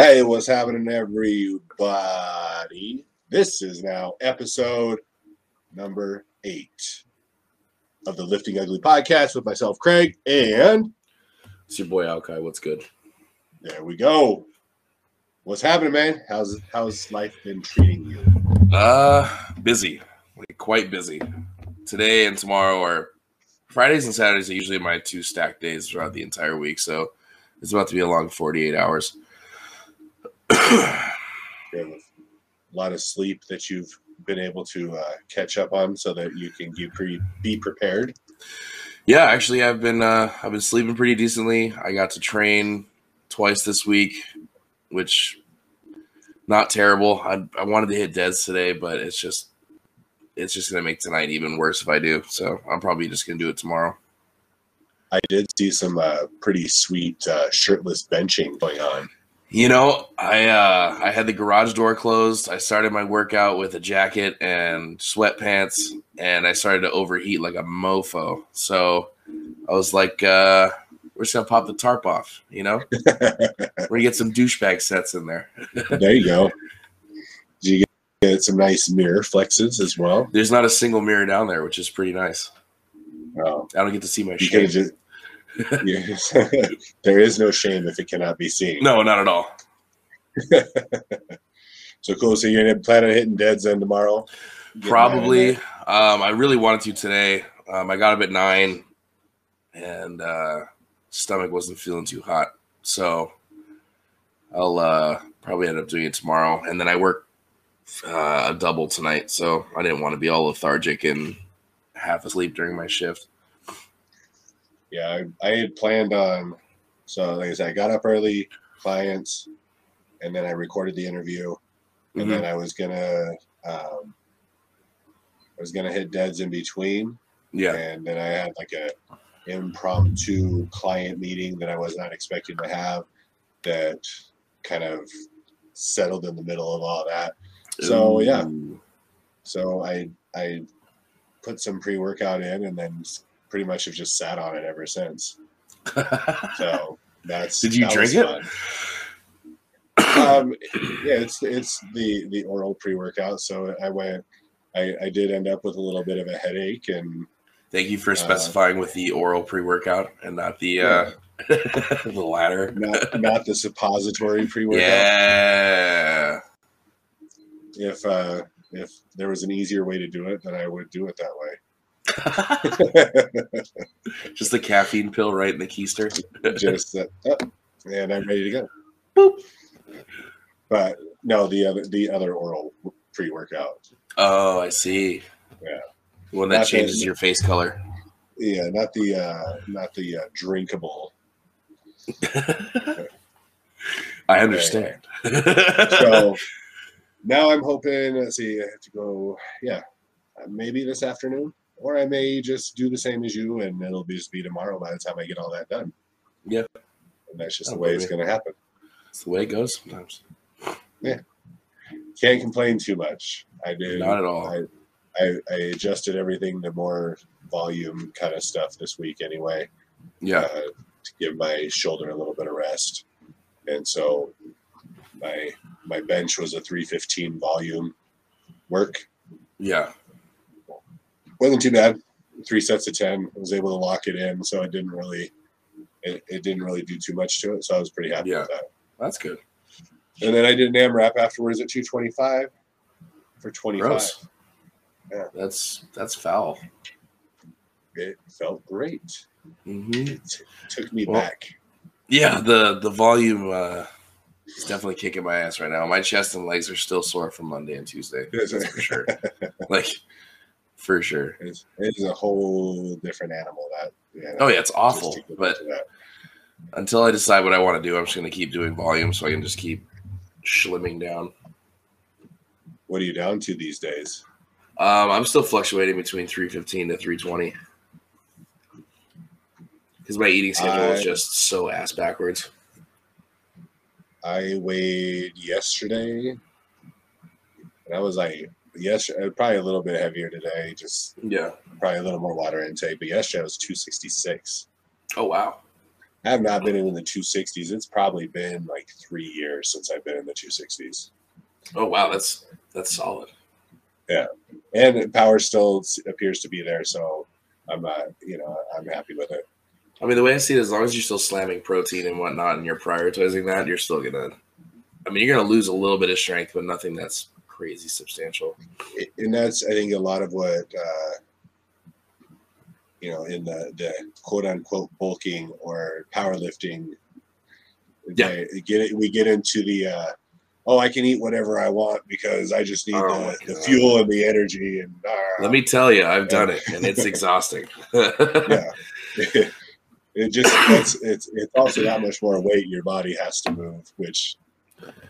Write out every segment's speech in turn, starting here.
Hey, what's happening, everybody? This is now episode number eight of the Lifting Ugly podcast with myself, Craig, and It's your boy Alkai. What's good? there we go. What's happening, man? How's how's life been treating you? Uh, busy, like quite busy. Today and tomorrow are Fridays and Saturdays are usually my two stacked days throughout the entire week. So it's about to be a long 48 hours. You have a lot of sleep that you've been able to uh, catch up on, so that you can be pre- be prepared. yeah, actually, I've been uh, I've been sleeping pretty decently. I got to train twice this week, which not terrible. I, I wanted to hit deads today, but it's just it's just gonna make tonight even worse if I do. So I'm probably just gonna do it tomorrow. I did see some uh, pretty sweet uh, shirtless benching going on. You know, I uh, I had the garage door closed. I started my workout with a jacket and sweatpants, and I started to overheat like a mofo. So I was like, uh, "We're just gonna pop the tarp off." You know, we're gonna get some douchebag sets in there. there you go. Did you get, some nice mirror flexes as well? There's not a single mirror down there, which is pretty nice. Oh, I don't get to see my you could shape. just. Yes. there is no shame if it cannot be seen. No, not at all. So cool. So you're gonna plan on hitting deads then tomorrow? Probably. Um, I really wanted to today. Um, I got up at nine, and uh, stomach wasn't feeling too hot, so I'll uh, probably end up doing it tomorrow. And then I work uh, a double tonight, so I didn't want to be all lethargic and half asleep during my shift. Yeah, I, I had planned on. So like I said, I got up early, clients, and then I recorded the interview, and Mhm. then I was gonna. Um, I was gonna hit deads in between, Yeah, and then I had like a impromptu client meeting that I was not expecting to have that kind of settled in the middle of all that. So yeah, so I I put some pre workout in and then pretty much have just sat on it ever since. So that's Did you that drink it? Um, yeah, it's it's the the oral pre workout. So I went. I, I did end up with a little bit of a headache and Thank you for Uh, specifying with the oral pre-workout and not the uh, the latter. not not the suppository pre workout. Yeah. if uh if there was an easier way to do it then i would do it that way Just the caffeine pill right in the keister. just uh, oh, and i'm ready to go but no the other the other oral pre-workout Oh, I see. Yeah. One that Not changes the- your face color. yeah not the uh not the uh, drinkable I understand. so now i'm hoping let's see i have to go yeah maybe this afternoon or i may just do the same as you and it'll just be tomorrow by the time i get all that done Yeah. and that's just Oh, the way it's going to happen It's the way it goes sometimes. Yeah. Can't complain too much. I did. Not at all. I, I, I adjusted everything to more volume kind of stuff this week anyway, Yeah. uh, to give my shoulder a little bit of rest. And so my my bench was a 315 volume work. Yeah. Wasn't too bad. Three sets of 10. I was able to lock it in, so it didn't really it, it didn't really do too much to it. So I was pretty happy Yeah. with that. That's good. And then I did an AMRAP afterwards at 225 for 25. Gross. Yeah. That's that's foul. It felt great. hmm It t- took me Well, back. Yeah, the the volume uh, is definitely kicking my ass right now. My chest and legs are still sore from Monday and Tuesday. That's it? for sure. Like for sure. It's, it is a whole different animal. That yeah, Oh yeah, it's awful. But until I decide what I want to do, I'm just going to keep doing volume so I can just keep slimming down. what are you down to these days? Um, I'm still fluctuating between 315 to 320 because my eating schedule is just so ass backwards. I weighed yesterday, and I was like, yes, uh, probably a little bit heavier today. Just Yeah. probably a little more water intake. But yesterday I was 266. Oh wow. I have not been in the 260s. It's probably been like three years since I've been in the 260s. Oh wow, that's that's solid. Yeah, and power still appears to be there, so I'm not, you know, I'm happy with it. I mean, the way I see it, as long as you're still slamming protein and whatnot, and you're prioritizing that, you're still gonna. I mean, you're gonna lose a little bit of strength, but nothing that's crazy substantial. And that's, I think, a lot of what, uh, you know, in the, the quote unquote bulking or powerlifting. Yeah. get it, we get into the, uh, oh, I can eat whatever I want because I just need Oh the, the fuel and the energy. And uh, Let me tell you, I've done it, and it's exhausting. yeah. it just it's it's it's also that much more weight your body has to move, which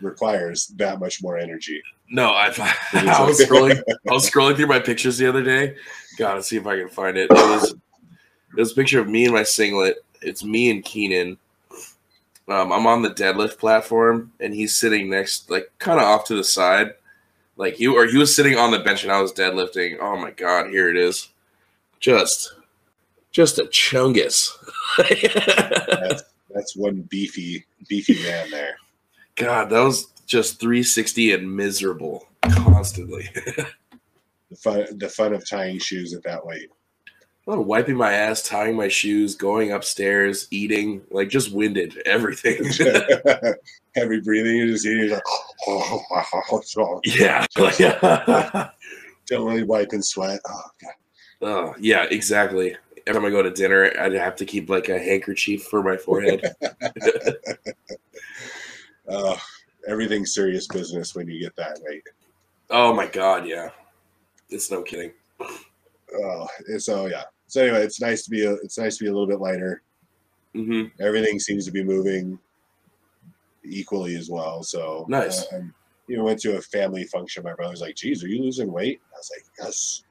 requires that much more energy. No, I, I was scrolling. I was scrolling through my pictures the other day. Gotta see if I can find it. It was it was a picture of me and my singlet. It's me and Keenan. Um, I'm on the deadlift platform, and he's sitting next, like kind of off to the side, like you or he was sitting on the bench, and I was deadlifting. Oh my god, here it is, just, just a chungus. That's that's one beefy beefy man there. God, that was just 360 and miserable constantly. The fun the fun of tying shoes at that weight. Of wiping my ass, tying my shoes, going upstairs, eating, like just winded, everything. Heavy breathing, you're just eating you're like yeah. yeah. don't really wipe and sweat. Oh god. Oh, yeah, exactly. Every time I go to dinner, I'd have to keep like a handkerchief for my forehead. Uh, everything's serious business when you get that weight. oh my god, yeah. It's no kidding. Oh, so yeah. So anyway, it's nice to be a, it's nice to be a little bit lighter. hmm Everything seems to be moving equally as well. So Nice. Uh, you know, went to a family function. My brother's like, "Geez, are you losing weight?" I was like, "Yes."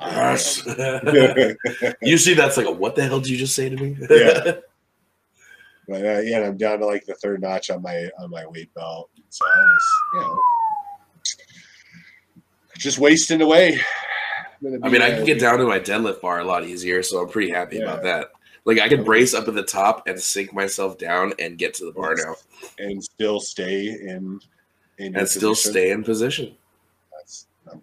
Yes. am." Usually that's like a what the hell did you just say to me? Yeah. but uh, yeah, I'm down to like the third notch on my on my weight belt. So I was, you know, just wasting away. I mean, I can get down to my deadlift bar a lot easier, so I'm pretty happy about that. Like I can brace up at the top and sink myself down and get to the bar now, and still stay in in and still position. stay in position. That's not.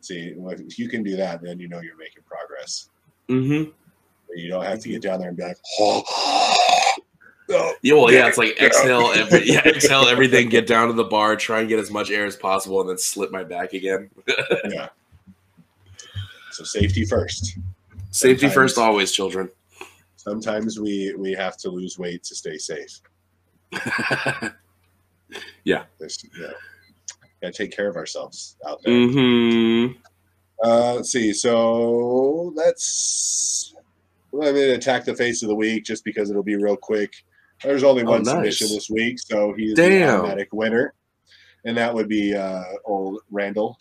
See, if you can do that, then you know you're making progress. Mm-hmm. You don't have to get down there and be like, oh, Yeah, well, yeah, it's like exhale, every, yeah, exhale everything, get down to the bar, try and get as much air as possible, and then slip my back again. yeah. So safety first. Safety Sometimes- first, always, children. Sometimes we we have to lose weight to stay safe. This, yeah. Gotta take care of ourselves out there. mm-hmm. Uh, let's see. So that's well, I'm gonna attack the face of the week just because it'll be real quick. There's only Oh, one nice. submission this week, so he's the Damn. automatic winner, and that would be uh, old Randall,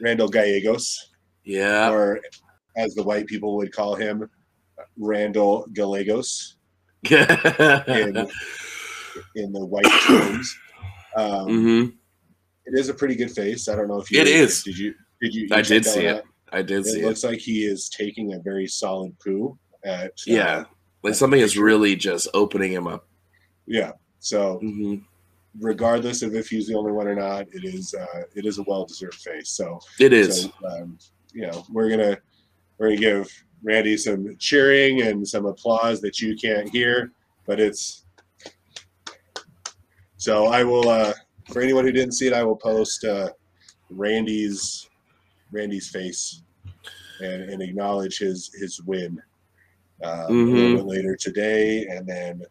Randall Gallegos, Yeah. or as the white people would call him, Randall Gallegos in in the white terms. Um, hmm It is a pretty good face. I don't know if you It is. Did you? Did you? you I did see out it. I did It see it. looks like he is taking a very solid poo. At, uh, Like something is really just opening him up. yeah. So hmm regardless of if he's the only one or not, it is uh, it is a well deserved face. So, It is. so um, you know we're gonna we're gonna give Randy some cheering and some applause that you can't hear, but it's so I will uh, for anyone who didn't see it, I will post uh, Randy's Randy's face and, and acknowledge his his win um, a Mhm. little bit later today, and then.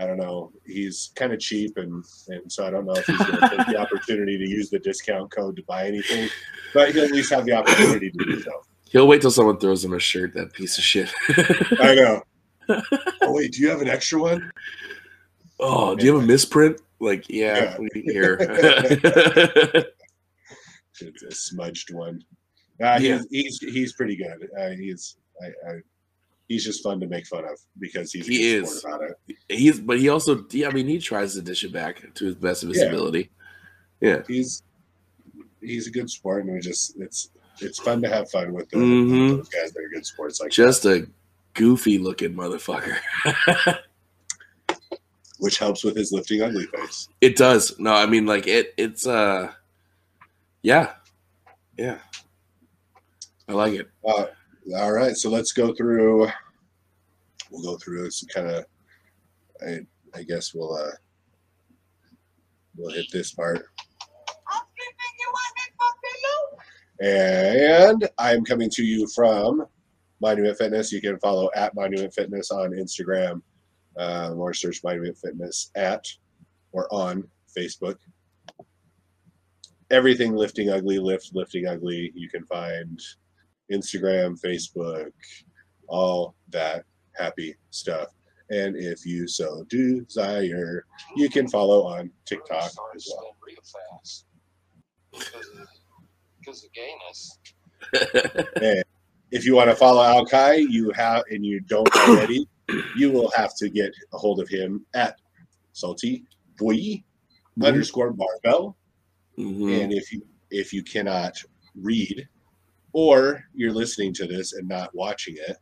I don't know. He's kind of cheap, and, and so I don't know if he's going to take the opportunity to use the discount code to buy anything, but he'll at least have the opportunity to do so. He'll wait till someone throws him a shirt, that piece of shit. I know. Oh wait, do you have an extra one? oh, do you have a misprint? Like, yeah, Yeah. we- here. It's a smudged one. Uh, Yeah. he's, he's he's pretty good. Uh, he's I, I, he's just fun to make fun of because he's He is. sport about it. He's, but he also, I mean, he tries to dish it back to his best of his Yeah. ability. Yeah. He's he's a good sport, and we just it's it's fun to have fun with the, Mhm. those guys that are good sports like Just a goofy looking motherfucker. which helps with his lifting ugly face. It does. No, I mean like it. It's uh, yeah, yeah. I like it. Uh, all right, so let's go through. We'll go through some kind of. I, I guess we'll uh, we'll hit this part. And I'm coming to you from Monument Fitness. You can follow at Monument Fitness on Instagram uh, or search Monument Fitness at or on Facebook. Everything lifting ugly, lift lifting ugly. You can find Instagram, Facebook, all that happy stuff. And if you so desire, you can follow on TikTok as well. Because of gayness. And if you want to follow Al Kai, you have, and you don't already, you will have to get a hold of him at salty boy underscore barbell. Mhm. And if you if you cannot read, or you're listening to this and not watching it,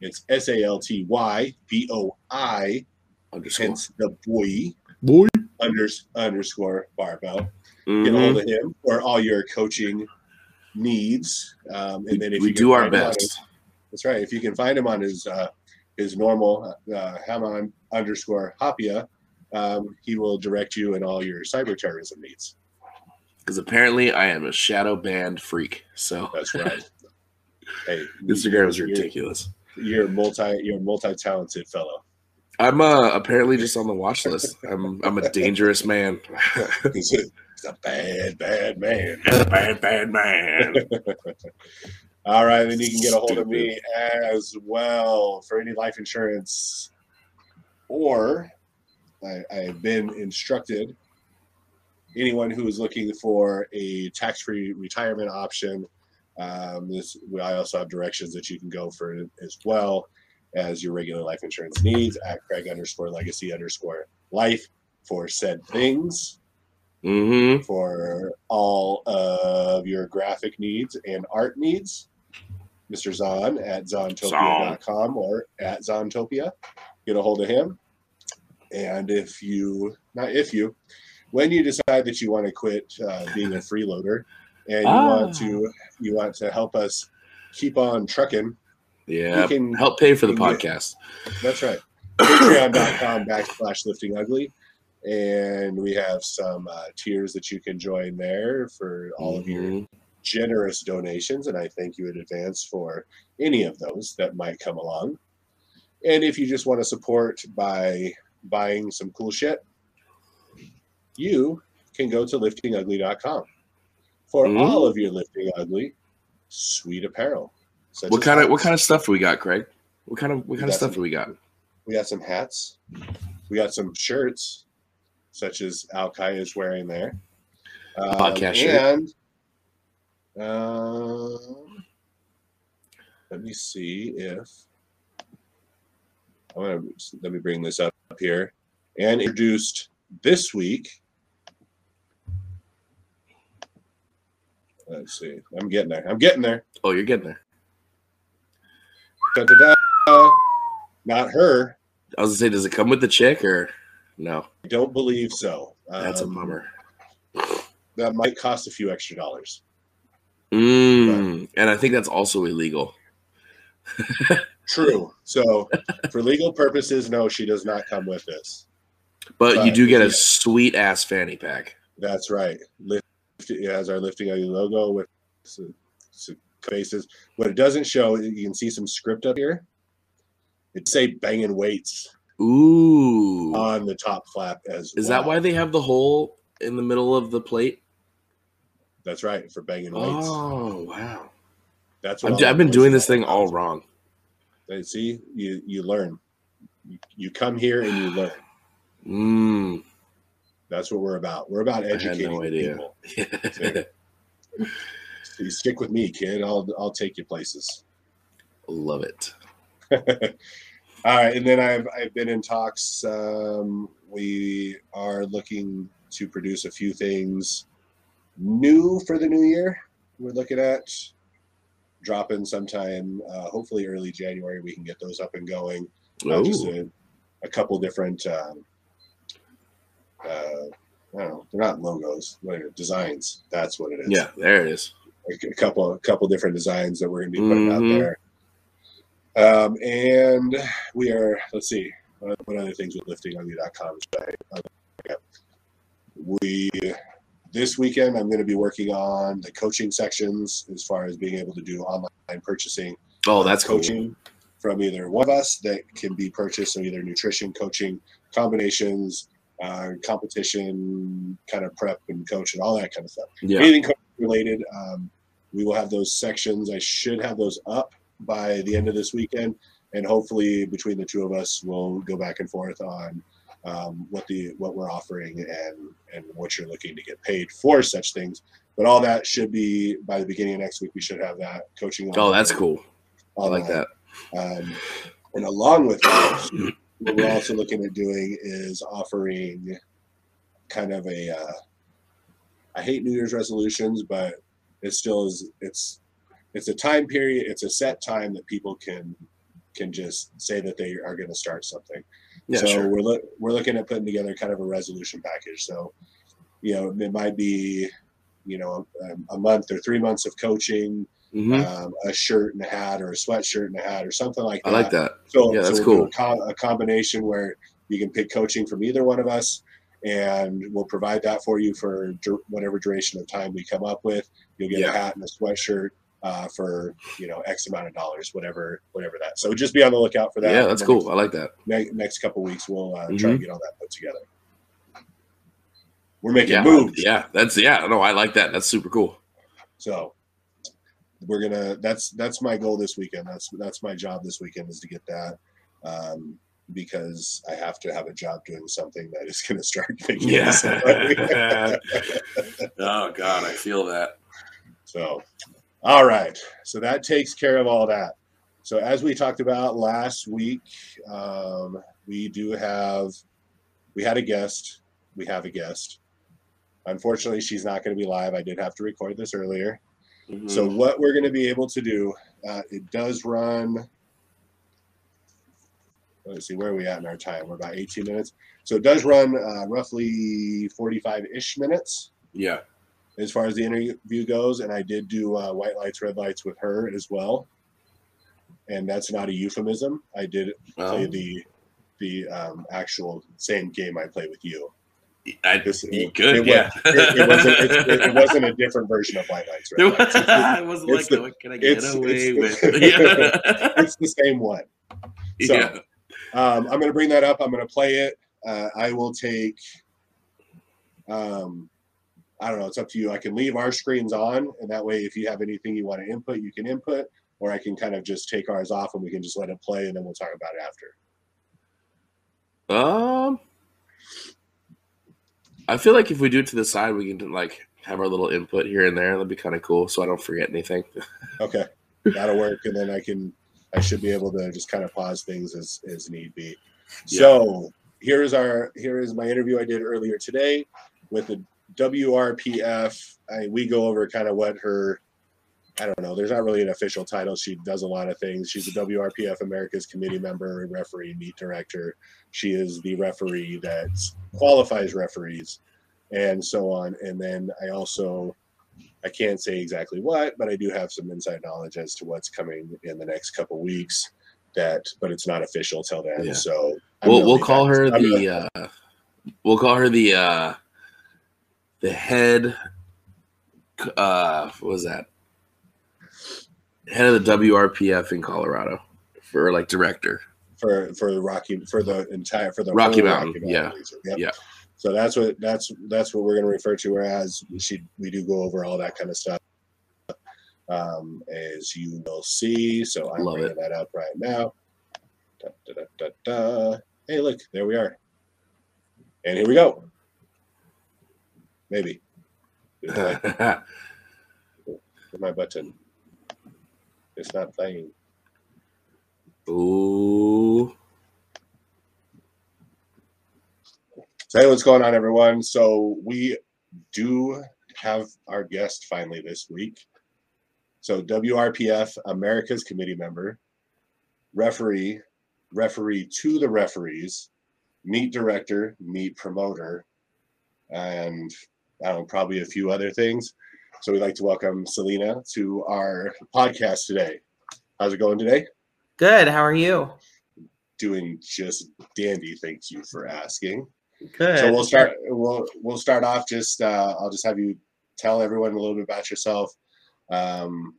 it's S A L T Y B O I, Underscore. hence the boy Boy. unders, underscore barbell. Get a Mhm. hold of him for all your coaching needs. Um, and then if we you do our find him on best. his- that's right. If you can find him on his uh, his normal uh, Haman underscore Hapia, um, he will direct you in all your cyber terrorism needs. Because apparently I am a shadow banned freak. So That's right. hey, Instagram is ridiculous. You're multi. You're a multi-talented fellow. I'm uh, apparently just on the watch list. I'm I'm a dangerous man. He's a, bad, bad man. bad, bad man. All right, then you can get a hold of me as well for any life insurance, or I, I have been instructed. Anyone who is looking for a tax-free retirement option, um, this I also have directions that you can go for as well as your regular life insurance needs at Craig underscore Legacy underscore Life for said things Mm-hmm. for all of your graphic needs and art needs. Mr. Zon at zontopia.com or at Zontopia. Get a hold of him. And if you, not if you, when you decide that you want to quit uh, being a freeloader and you Ah. want to, you want to help us keep on trucking, Yeah. You can- Help pay for the you can get- podcast. that's right. Patreon.com backslash lifting ugly. And we have some uh, tiers that you can join there for all of your Mhm. generous donations. And I thank you in advance for any of those that might come along. And if you just want to support by buying some cool shit, you can go to liftingugly.com for Mm. all of your lifting ugly sweet apparel. What kind of what kind of stuff do we got, Craig? What kind of what kind of stuff some- do we got? We got some hats. We got some shirts, such as Al Kai is wearing there. Um, Podcast shirt. And um, let me see if I'm gonna let me bring this up here and introduced this week. Let's see. I'm getting there. I'm getting there. Oh, you're getting there. Da-da-da. Not her. I was gonna say, does it come with the chick or no? I don't believe so. That's a Um, bummer. That might cost a few extra dollars. Mm, and I think that's also illegal. True. So, for legal purposes, no, she does not come with this. But you do get a sweet ass fanny pack. That's right. Lift, it has our lifting ugly logo with some, some faces. What it doesn't show, you can see some script up here. It say banging weights Ooh. on the top flap as Is well. that why they have the hole in the middle of the plate? That's right for banging weights. Oh wow! That's I'm, I've been doing this thing all wrong. See, you you learn. You, you come here and you learn. Mm. That's what we're about. We're about had no educating idea. people. So you stick with me, kid. I'll I'll take you places. Love it. All right, and then I've I've been in talks. Um, we are looking to produce a few things new for the new year. We're looking at dropping sometime, uh, hopefully early January. We can get those up and going. Uh, just Oh, a, a couple different um, I don't know, they're not logos, what designs. That's what it is. Yeah, there it is. a couple a couple different designs that we're going to be putting Mhm. out there. Um, and we are let's see what other things with liftingugly.com uh, we this weekend I'm going to be working on the coaching sections as far as being able to do online purchasing Oh, that's cool. coaching from either one of us that can be purchased so either nutrition coaching combinations uh, competition kind of prep and coach and all that kind of stuff Yeah. anything related um, we will have those sections i should have those up by the end of this weekend and hopefully between the two of us we'll go back and forth on um, what the what we're offering and and what you're looking to get paid for such things but all that should be by the beginning of next week we should have that coaching Oh, that's cool. I like that. Um, and along with that, what we're also looking at doing is offering kind of a. Uh, I hate New Year's resolutions, but it still is. It's it's a time period. It's a set time that people can can just say that they are going to start something. Yeah, so sure. we're look we're looking at putting together kind of a resolution package. So, you know, it might be, you know, a, a month or three months of coaching, hmm um, a shirt and a hat, or a sweatshirt and a hat, or something like that. I like that. So, Yeah, that's so cool. A, co- a combination where you can pick coaching from either one of us, and we'll provide that for you for whatever duration of time we come up with. You'll get Yeah. a hat and a sweatshirt uh, for you know X amount of dollars, whatever, whatever that. So just be on the lookout for that. Yeah, that's cool. I like that. Next, next couple weeks, we'll uh, try Mhm. and get all that put together. We're making Yeah, moves. yeah. That's yeah. No, I like that. That's super cool. So we're gonna. That's that's my goal this weekend. That's that's my job this weekend is to get that. Um, because I have to have a job doing something that is going to start making Yeah. oh God, I feel that. so, all right. So that takes care of all that. So as we talked about last week, um, we do have we had a guest. We have a guest. Unfortunately, she's not going to be live. I did have to record this earlier. So Mhm. what we're going to be able to do, uh, it does run. Let's see, where are we at in our time? We're about 18 minutes. So it does run uh, roughly 45-ish minutes yeah, as far as the interview goes. And I did do uh, white lights, red lights with her as well. And that's not a euphemism. I did play well, the the um, actual same game I play with you. I, This- you good, it, yeah. was, it, it wasn't. It, it wasn't a different version of white lights, red lights. It's the- I wasn't like, the- what can I get away it's with? the- yeah. it's the same one. So, yeah. Um, I'm going to bring that up. I'm going to play it. Uh, I will take. Um, I don't know. It's up to you. I can leave our screens on, and that way, if you have anything you want to input, you can input, or I can kind of just take ours off, and we can just let it play, and then we'll talk about it after. Um, I feel like if we do it to the side, we can like have our little input here and there. That'd be kind of cool, so I don't forget anything. Okay, that'll work, and then I can. I should be able to just kind of pause things as as need be. So here is our here is my interview I did earlier today with the WRPF. I, we go over kind of what her I don't know. There's not really an official title. She does a lot of things. She's a WRPF America's committee member, referee, meet director. She is the referee that qualifies referees, and so on. And then I also I can't say exactly what, but I do have some inside knowledge as to what's coming in the next couple weeks. That, but it's not official till then. Yeah. So I'm We'll we'll call her I'm gonna- the uh, we'll call her the uh, the head. Uh, what was that? Head of the WRPF in Colorado for like director. for for the Rocky for the entire for the Rocky whole Mountain, yeah. Yep. Yeah. So that's what that's that's what we're going to refer to her as. She we do go over all that kind of stuff, um, as you will see. So I'm Love bringing it. that up right now. Da, da, da. Hey, look, there we are, and here we go. Maybe. My button. It's not playing. Ooh. So hey, what's going on, everyone? So we do have our guest finally this week. So WRPF America's committee member, referee, referee to the referees, meet director, meet promoter, and I don't know, probably a few other things. So we'd like to welcome Salina to our podcast today. How's it going today? Good. How are you? Doing just dandy. Thank you for asking. Good. So we'll start. We'll we'll start off. Just uh, I'll just have you tell everyone a little bit about yourself, um,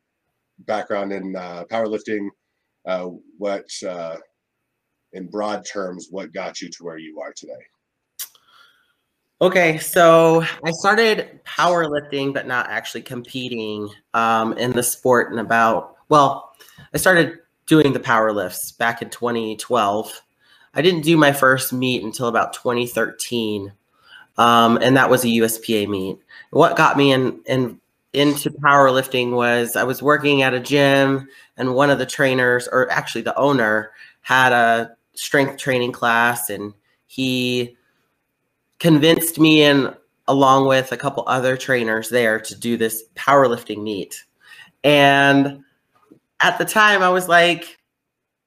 background in uh, powerlifting, uh, what uh, in broad terms, what got you to where you are today. Okay, so I started powerlifting, but not actually competing um, in the sport in about, well, I started doing the power lifts back in 2012. I didn't do my first meet until about 2013, um, and that was a USPA meet. What got me in, in into powerlifting was I was working at a gym, and one of the trainers, or actually the owner, had a strength training class, and he convinced me and along with a couple other trainers there to do this powerlifting meet. And at the time I was like,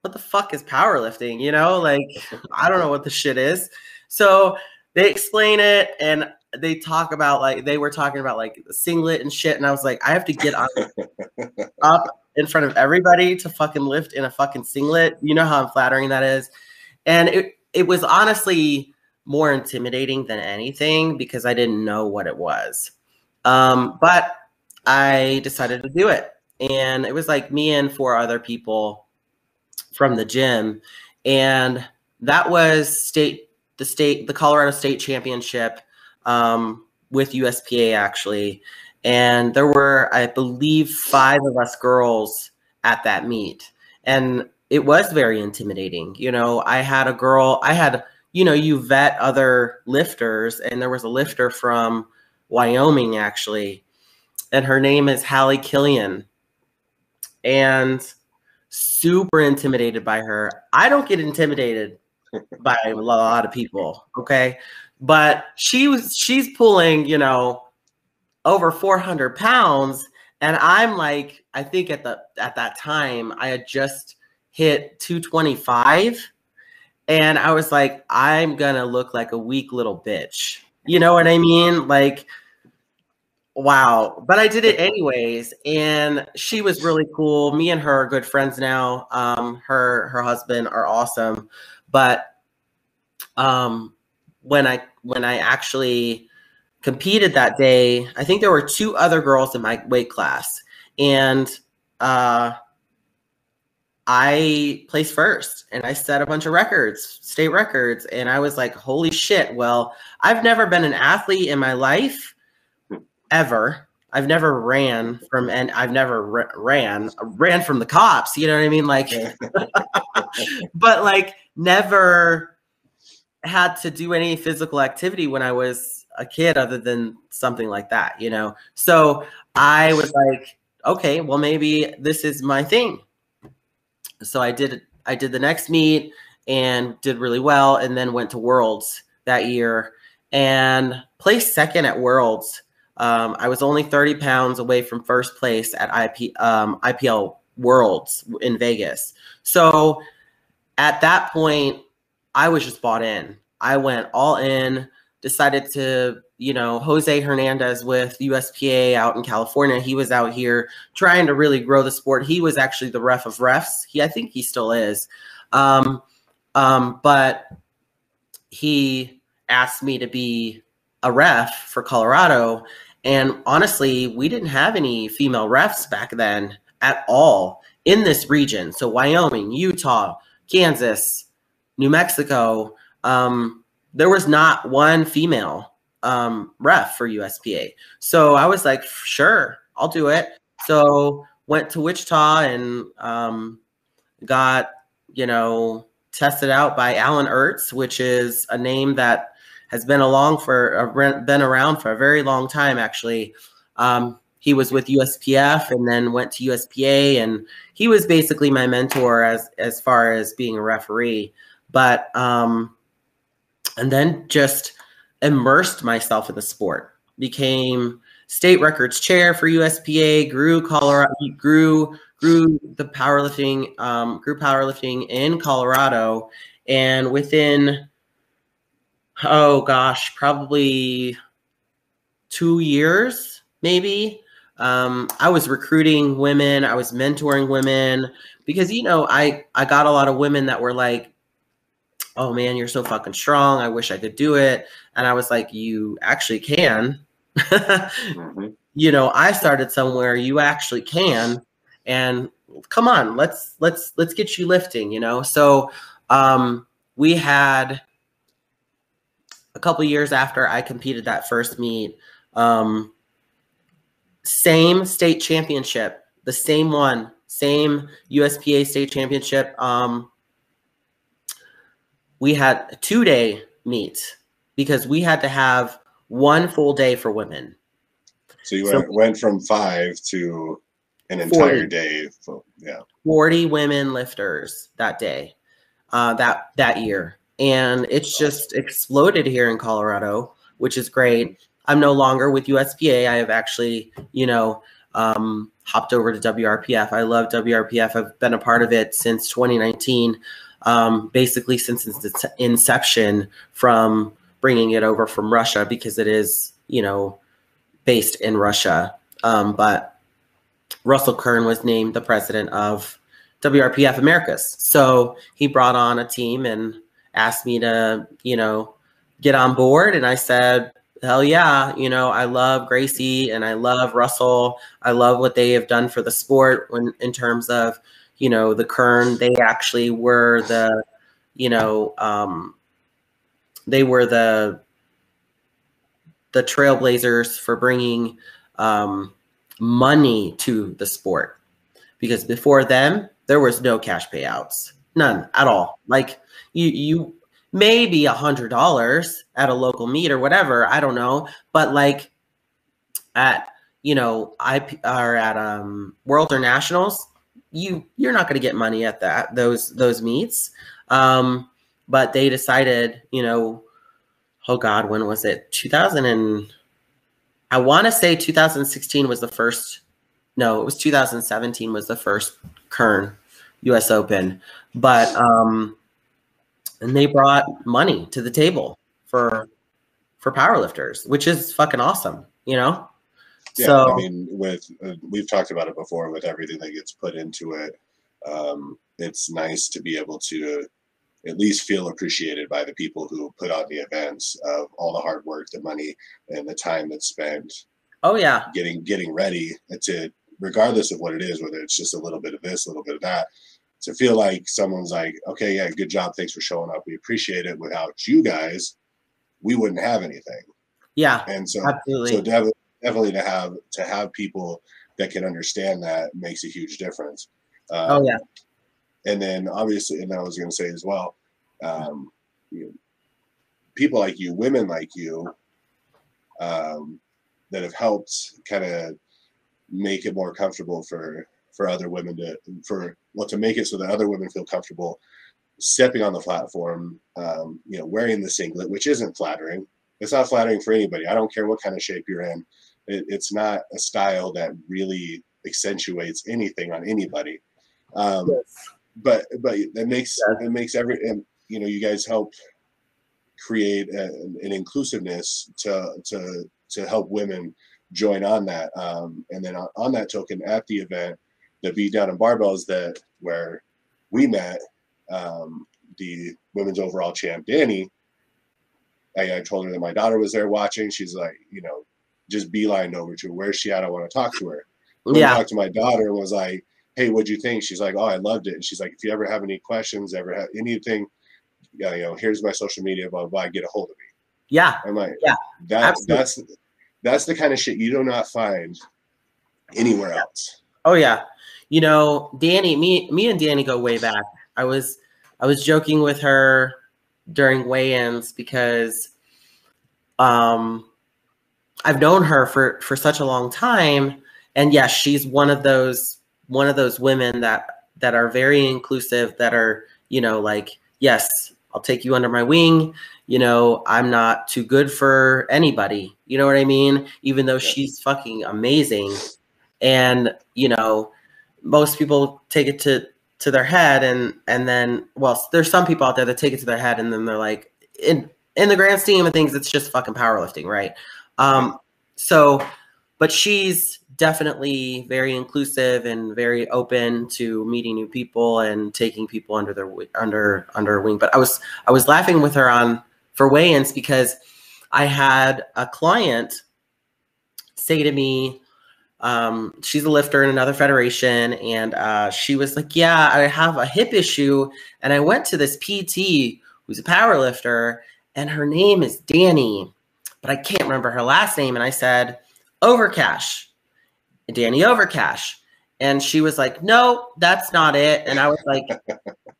what the fuck is powerlifting? You know, like I don't know what the shit is. So they explain it and they talk about like they were talking about like singlet and shit. And I was like, I have to get on up in front of everybody to fucking lift in a fucking singlet. You know how flattering that is. And it it was honestly more intimidating than anything because I didn't know what it was. Um, but I decided to do it. And it was like me and four other people from the gym. And that was state, the state, the Colorado State Championship um, with USPA actually. And there were, I believe, five of us girls at that meet. And it was very intimidating. You know, I had a girl, I had you know, you vet other lifters, and there was a lifter from Wyoming actually, and her name is Hallie Killian, and super intimidated by her. I don't get intimidated by a lot of people, okay, but she was she's pulling, you know, over 400 pounds, and I'm like, I think at the at that time I had just hit 225 and I was like, I'm gonna look like a weak little bitch. You know what I mean? Like, wow. But I did it anyways, and she was really cool. Me and her are good friends now. Um, her her husband are awesome, but um, when I when I actually competed that day, I think there were two other girls in my weight class, and uh, I placed first and I set a bunch of records, state records. And I was like, holy shit. Well, I've never been an athlete in my life ever. I've never ran from, and I've never ran, ran from the cops. You know what I mean? Like, but like never had to do any physical activity when I was a kid other than something like that, you know? So I was like, okay, well, maybe this is my thing so I did I did the next meet and did really well, and then went to Worlds that year and placed second at Worlds. Um, I was only 30 pounds away from first place at IP, um, IPL Worlds in Vegas. So at that point, I was just bought in. I went all in, decided to you know, Jose Hernandez with USPA out in California. He was out here trying to really grow the sport. He was actually the ref of refs. He, I think he still is. Um, um, but he asked me to be a ref for Colorado. And honestly, we didn't have any female refs back then at all in this region. So Wyoming, Utah, Kansas, New Mexico, um, there was not one female um, ref for USPA. So I was like, sure, I'll do it. So went to Wichita and um, got, you know, tested out by Alan Ertz, which is a name that has been along for uh, been around for a very long time. Actually, um, he was with USPF and then went to USPA, and he was basically my mentor as as far as being a referee. But um, and then just immersed myself in the sport, became state records chair for USPA, grew Colorado, grew grew the powerlifting, um, grew powerlifting in Colorado, and within oh gosh, probably two years, maybe. Um, I was recruiting women, I was mentoring women because you know I I got a lot of women that were like, "Oh man, you're so fucking strong. I wish I could do it." And I was like, "You actually can." Mhm. you know, I started somewhere. You actually can, and come on, let's let's let's get you lifting. You know, so um, we had a couple years after I competed that first meet. Um, same state championship, the same one, same USPA state championship. Um, we had a two day meet because we had to have one full day for women. So you So- went, went from five to an 40. entire day. So, yeah. 40 women lifters that day, uh, that that year, and it's just exploded here in Colorado, which is great. I'm no longer with USPA. I have actually, you know, um, hopped over to WRPF. I love WRPF. I've been a part of it since 2019, um, basically since its inception from bringing it over from Russia because it is, you know, based in Russia. Um, but Russell Kern was named the president of WRPF Americas. So he brought on a team and asked me to, you know, get on board. And I said, hell yeah, you know, I love Gracie and I love Russell. I love what they have done for the sport when in terms of, you know, the Kern. They actually were the, you know, um, they were the the trailblazers for bringing um, money to the sport. Because before them there was no cash payouts. None at all. Like you you maybe a hundred dollars at a local meet or whatever i don't know. But like at you know i are at um world or nationals you you're not going to get money at that those those meets. Um but they decided you know oh god when was it? 2000 and i want to say 2016 was the first no it was 2017 was the first kern us open. But um and they brought money to the table for for powerlifters which is fucking awesome you know Yeah, so I mean, with uh, we've talked about it before. With everything that gets put into it, um, it's nice to be able to at least feel appreciated by the people who put on the events of all the hard work, the money, and the time that's spent oh yeah getting getting ready to, regardless of what it is, whether it's just a little bit of this, a little bit of that, to feel like someone's like, okay, yeah, good job, thanks for showing up, we appreciate it. Without you guys, we wouldn't have anything. yeah And so, absolutely so definitely, definitely to have to have people that can understand that makes a huge difference. Um, oh yeah and then obviously, and I was going to say as well, um, you know, people like you, women like you, um, that have helped kind of make it more comfortable for for other women to for well to make it so that other women feel comfortable stepping on the platform, um, you know, wearing the singlet, which isn't flattering. It's not flattering for anybody. I don't care what kind of shape you're in. It, it's not a style that really accentuates anything on anybody. Um, but but it makes it makes every and you know you guys help create a, an inclusiveness to to to help women join on that. Um, and then on, on that token at the event the beat down and barbells that where we met um, the women's overall champ danny I, I told her that my daughter was there watching. She's like you know just beeline over to her where's she at i want to talk to her and yeah talked to my daughter and was like hey, what'd you think? She's like, oh, I loved it. And she's like, if you ever have any questions, ever have anything, yeah, you know, here's my social media, blah, blah, blah, get a hold of me. yeah I'm like, Yeah, that, absolutely. that's, that's the kind of shit you do not find anywhere else. Oh yeah. You know, Danny, me me and Danny go way back. I was I was joking with her during weigh-ins because um I've known her for for such a long time and yes, she's one of those one of those women that that are very inclusive that are, you know, like yes, I'll take you under my wing. You know, I'm not too good for anybody. You know what I mean? Even though she's fucking amazing and you know most people take it to to their head and and then well there's some people out there that take it to their head and then they're like in in the grand scheme of things it's just fucking powerlifting right um so, but she's definitely very inclusive and very open to meeting new people and taking people under their under under her wing. But I was I was laughing with her on for weigh-ins because I had a client say to me, um, she's a lifter in another federation, and uh, she was like, "Yeah, I have a hip issue, and I went to this PT who's a power lifter, and her name is Danny, but I can't remember her last name." And I said, "Overcash, Danny Overcash," and she was like, "No, that's not it." And I was like,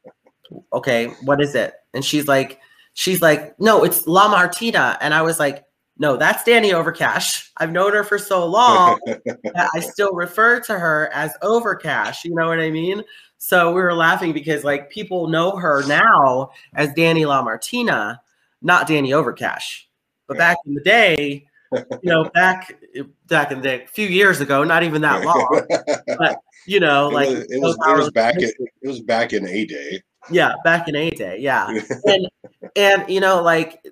"Okay, what is it?" And she's like, "She's like, no, it's La Martina," and I was like. No, that's Danny Overcash. I've known her for so long that I still refer to her as Overcash. You know what I mean? So we were laughing because like people know her now as Danny La Martina, not Danny Overcash. But back in the day, you know, back back in the day, a few years ago, not even that long, but you know, it like was, it was, it was back in, it was back in a day. yeah, back in A day, yeah. and and you know, like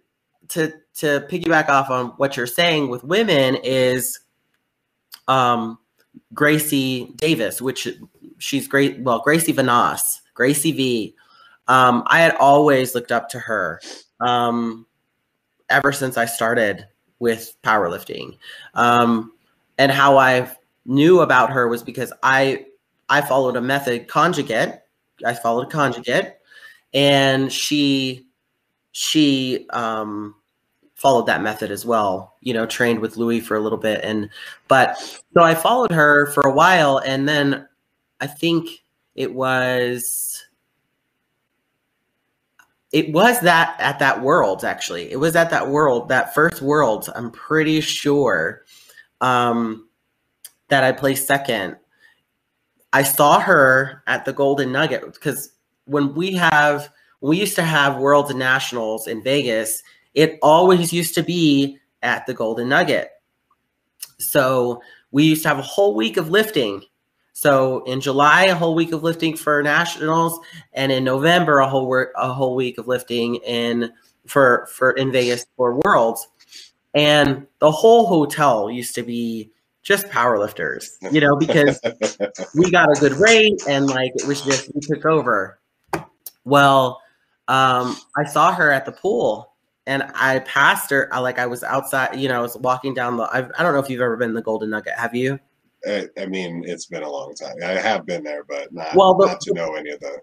to to piggyback off on what you're saying with women is um Gracie Davis, which she's great. Well, Gracie Vanoss, Gracie V. Um, I had always looked up to her um, ever since I started with powerlifting. Um, and how I knew about her was because I I followed a method conjugate. I followed conjugate, and she she um, followed that method as well. You know, trained with Louie for a little bit, and but so I followed her for a while, and then I think it was it was that at that world actually. It was at that world that first world i'm pretty sure um that i placed second. I saw her at the golden nugget because when we have we used to have worlds nationals in vegas it always used to be at the golden nugget. So we used to have a whole week of lifting so in July, a whole week of lifting for nationals, and in November, a whole work, a whole week of lifting in for for in Vegas for Worlds, and the whole hotel used to be just powerlifters, you know, because we got a good rate and like it was just we took over. Well, um, I saw her at the pool and I passed her. I, like I was outside, you know, I was walking down the. I've, I don't know if you've ever been the Golden Nugget. Have you? I, I mean, it's been a long time. I have been there, but not, Well, the- not to know any of the.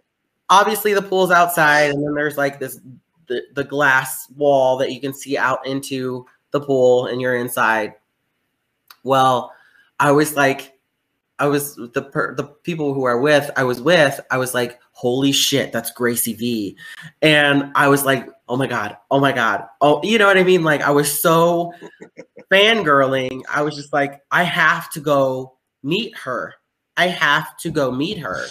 obviously the pool's outside and then there's like this the, the glass wall that you can see out into the pool and you're inside well i was like i was the per, the people who are with i was with i was like holy shit that's gracie v and i was like oh my god oh my god oh you know what i mean like i was so fangirling i was just like i have to go meet her i have to go meet her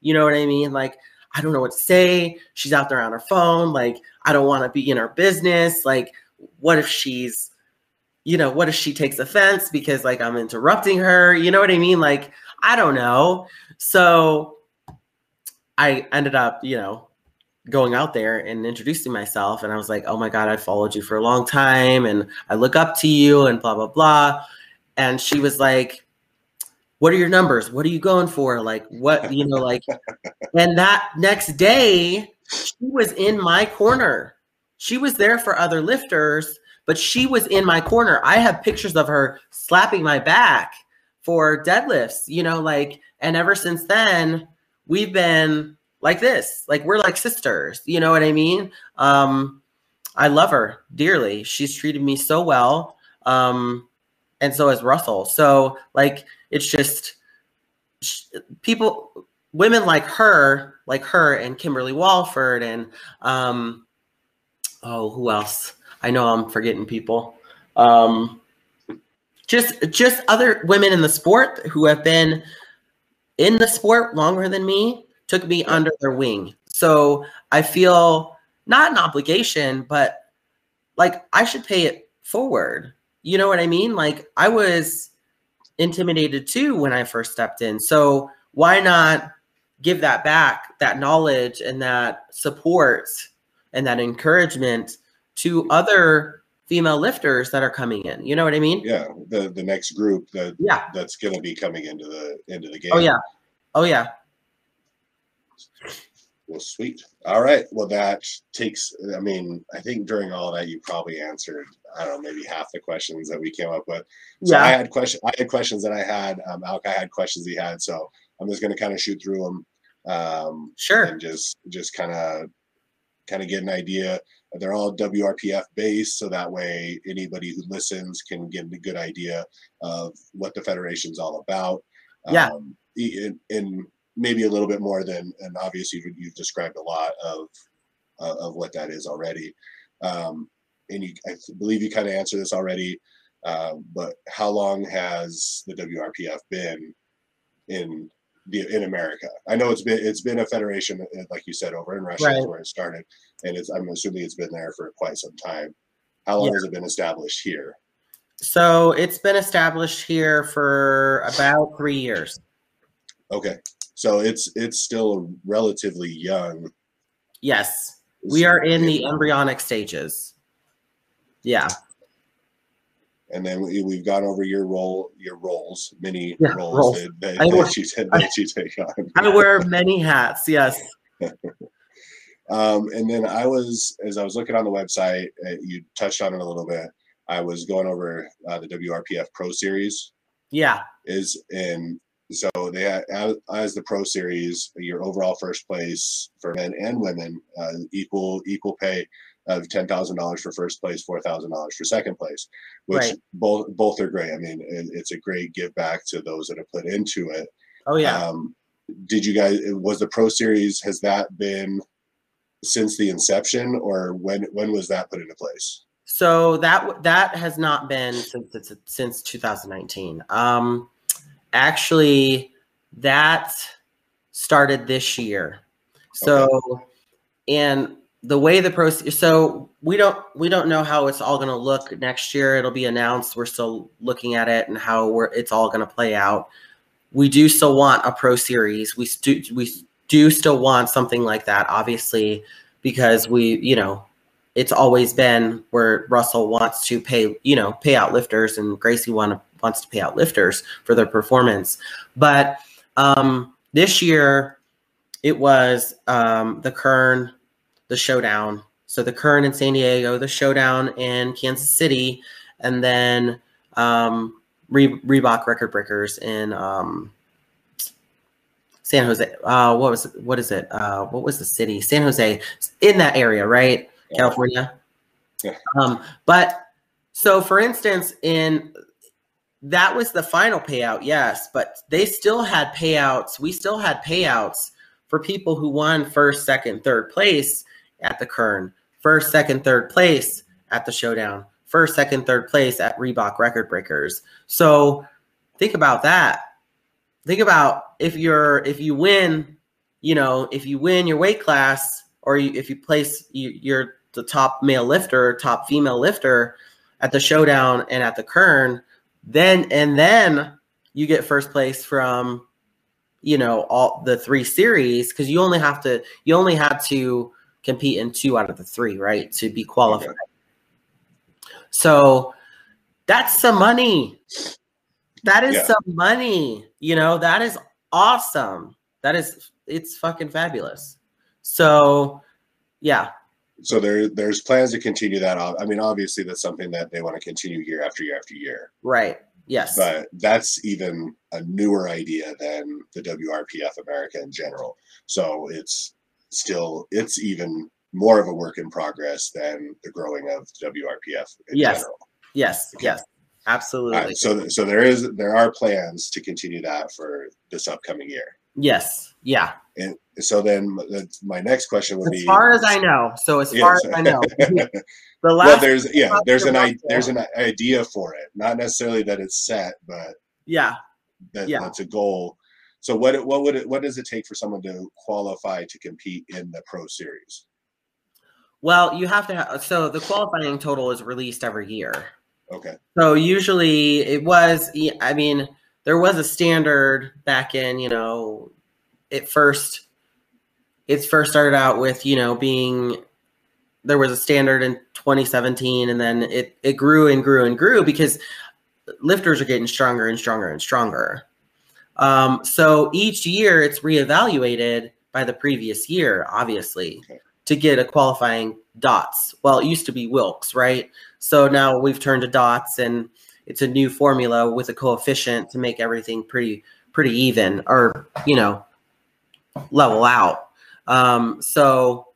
you know what i mean like I don't know what to say. She's out there on her phone. Like, I don't want to be in her business. Like, what if she's, you know, what if she takes offense because like I'm interrupting her? You know what I mean? Like, I don't know. So I ended up, you know, going out there and introducing myself. And I was like, oh my God, I followed you for a long time and I look up to you and blah, blah, blah. And she was like, what are your numbers? What are you going for? Like, what, you know, like, and that next day, she was in my corner. She was there for other lifters, but she was in my corner. I have pictures of her slapping my back for deadlifts, you know, like, and ever since then, we've been like this. Like, we're like sisters, you know what I mean? Um, I love her dearly. She's treated me so well. Um, and so has Russell. So, like, it's just people women like her like her and kimberly walford and um oh who else i know i'm forgetting people um just just other women in the sport who have been in the sport longer than me took me under their wing. So i feel not an obligation but like i should pay it forward. You know what i mean? Like i was intimidated too when I first stepped in. So why not give that back, that knowledge and that support and that encouragement to other female lifters that are coming in. You know what I mean? Yeah, the the next group that Yeah. that's going to be coming into the into the game. Oh yeah. Oh yeah. Well, sweet. All right. Well, that takes. I mean, I think during all that, you probably answered. I don't know, maybe half the questions that we came up with. So I Yeah. had question. I had questions that I had. Um, Alka had questions he had. So I'm just going to kind of shoot through them. Um, Sure. and just just kind of kind of get an idea. They're all WRPF based, so that way anybody who listens can get a good idea of what the federation's all about. Yeah. Um, in, in maybe a little bit more than, and obviously you- you've described a lot of uh, of what that is already. Um, and you, I believe you kind of answered this already. Um, but how long has the WRPF been in in America? I know it's been it's been a federation, uh, like you said, over in Russia is Right. where it started, and it's, I'm assuming it's been there for quite some time. How long Yeah. has it been established here? So it's been established here for about three years. Okay, so it's it's still relatively young. Yes. We are in the embryonic stages. Yeah. And then we, we've gone over your role, your roles, many Yeah, roles, roles. That, that, I that wear- you that, that you take on. I wear many hats. Yes. Um, and then I was, as I was looking on the website, uh, you touched on it a little bit. I was going over uh, the WRPF Pro Series Yeah. is in. So they had, as, as the Pro Series, your overall first place for men and women, uh, equal equal pay of ten thousand dollars for first place, four thousand dollars for second place, which Right. both both are great. I mean, it, it's a great give back to those that have put into it. Oh yeah. Um, did you guys was the Pro Series has that been since the inception, or when when was that put into place? So that that has not been since it's, since 2019. Um, actually, that started this year. So, and the way the pro so we don't we don't know how it's all going to look next year. It'll be announced. We're still looking at it and how we're it's all going to play out. We do still want a pro series. We stu- we do still want something like that, obviously, because we you know it's always been where Russell wants to pay, you know, pay out lifters and Gracie want wants to pay out lifters for their performance. But um, this year it was um, the Kern, the showdown. So the Kern in San Diego, the showdown in Kansas City, and then um, Re- Reebok Record Breakers in um, San Jose. Uh, what was what is it? Uh, what was the city? San Jose, in that area, right? California. Yeah. Um, but so for instance, in that was the final payout, yes, but they still had payouts. We still had payouts for people who won first, second, third place at the Kern, first, second, third place at the Showdown, first, second, third place at Reebok Record Breakers. So think about that. Think about if you're if you win, you know, if you win your weight class or you, if you place you, you're the top male lifter, top female lifter at the showdown and at the Kern, then and then you get first place from you know all the three series because you only have to you only had to compete in two out of the three right to be qualified. So that's some money. That is Yeah. some money. You know, that is awesome. That is it's fucking fabulous. So yeah, So there there's plans to continue that. I mean, obviously that's something that they want to continue year after year after year. right. Yes. But that's even a newer idea than the WRPF America in general. So it's still it's even more of a work in progress than the growing of WRPF in Yes. general. Yes. Okay. Yes. Absolutely. Right, so so there is there are plans to continue that for this upcoming year. Yes. Yeah. And so then my next question would As be as far as I know. So as far as I know, the last well, there's yeah, there's an i- there's an idea for it. Not necessarily that it's set, but yeah. that Yeah. that's a goal. So what what would it what does it take for someone to qualify to compete in the pro series? Well, you have to have so the qualifying total is released every year. Okay. So usually it was I mean, there was a standard back in, you know, it first It first started out with, you know, being there was a standard in 2017 and then it it grew and grew and grew because lifters are getting stronger and stronger and stronger um, so each year it's reevaluated by the previous year obviously Okay. to get a qualifying dots well it used to be wilks right so now we've turned to dots and it's a new formula with a coefficient to make everything pretty pretty even or you know level out um, so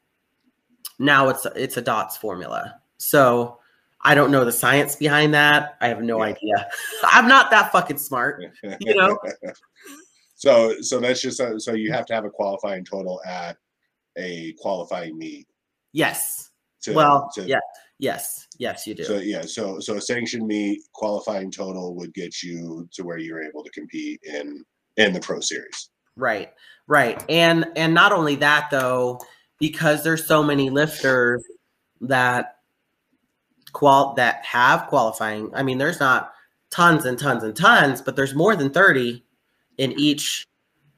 now it's it's a dots formula. So I don't know the science behind that. I have no idea. I'm not that fucking smart. You know? so so that's just uh, so you have to have a qualifying total at a qualifying meet. Yes. To, well, to, yeah. Yes. Yes, you do. So yeah, so so a sanctioned meet qualifying total would get you to where you're able to compete in in the pro series. Right. Right. And and not only that though, because there's so many lifters that qual that have qualifying. I mean, there's not tons and tons and tons, but there's more than 30 in each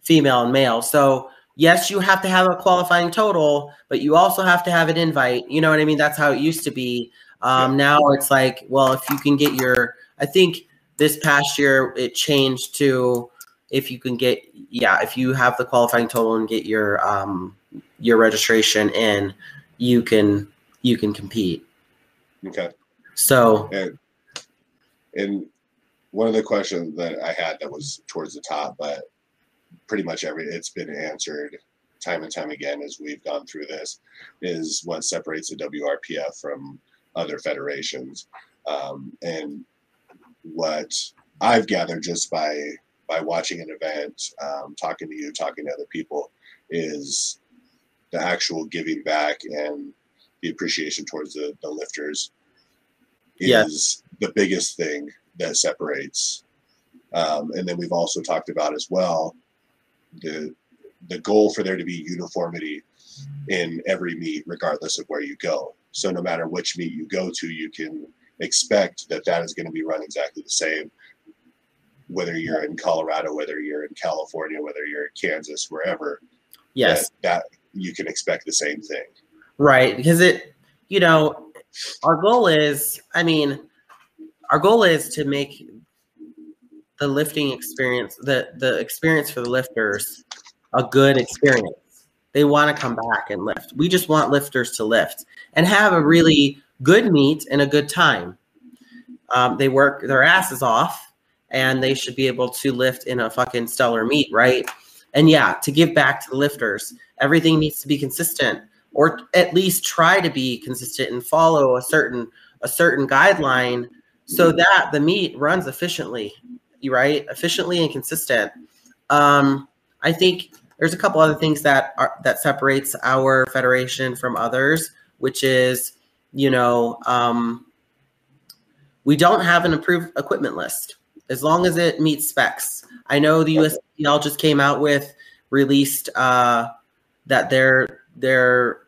female and male. So yes, you have to have a qualifying total, but you also have to have an invite. You know what I mean? That's how it used to be. Um, Now it's like, well, if you can get your, I think this past year it changed to if you can get, yeah, if you have the qualifying total and get your um, your registration in, you can you can compete. Okay. So And and one of the questions that I had that was towards the top, but pretty much every it's been answered time and time again as we've gone through this, is what separates the WRPF from other federations. Um, and what I've gathered just by by watching an event, um, talking to you, talking to other people, is the actual giving back and the appreciation towards the, the lifters Yeah. is the biggest thing that separates. Um, and then we've also talked about as well the the goal for there to be uniformity in every meet, regardless of where you go. So no matter which meet you go to, you can expect that that is going to be run exactly the same. Whether you're in Colorado, whether you're in California, whether you're in Kansas, wherever, yes, that, that you can expect the same thing. Right, because it, you know, our goal is, I mean, our goal is to make the lifting experience, the the experience for the lifters, a good experience. They want to come back and lift. We just want lifters to lift and have a really good meet and a good time. Um, they work their asses off, and they should be able to lift in a fucking stellar meet, right? And yeah, to give back to the lifters, everything needs to be consistent, or at least try to be consistent and follow a certain a certain guideline, so that the meet runs efficiently, right? Efficiently and consistent. Um, I think there's a couple other things that are that separates our federation from others, which is, you know, um, we don't have an approved equipment list as long as it meets specs. I know the USPL just came out with released uh, that they're they're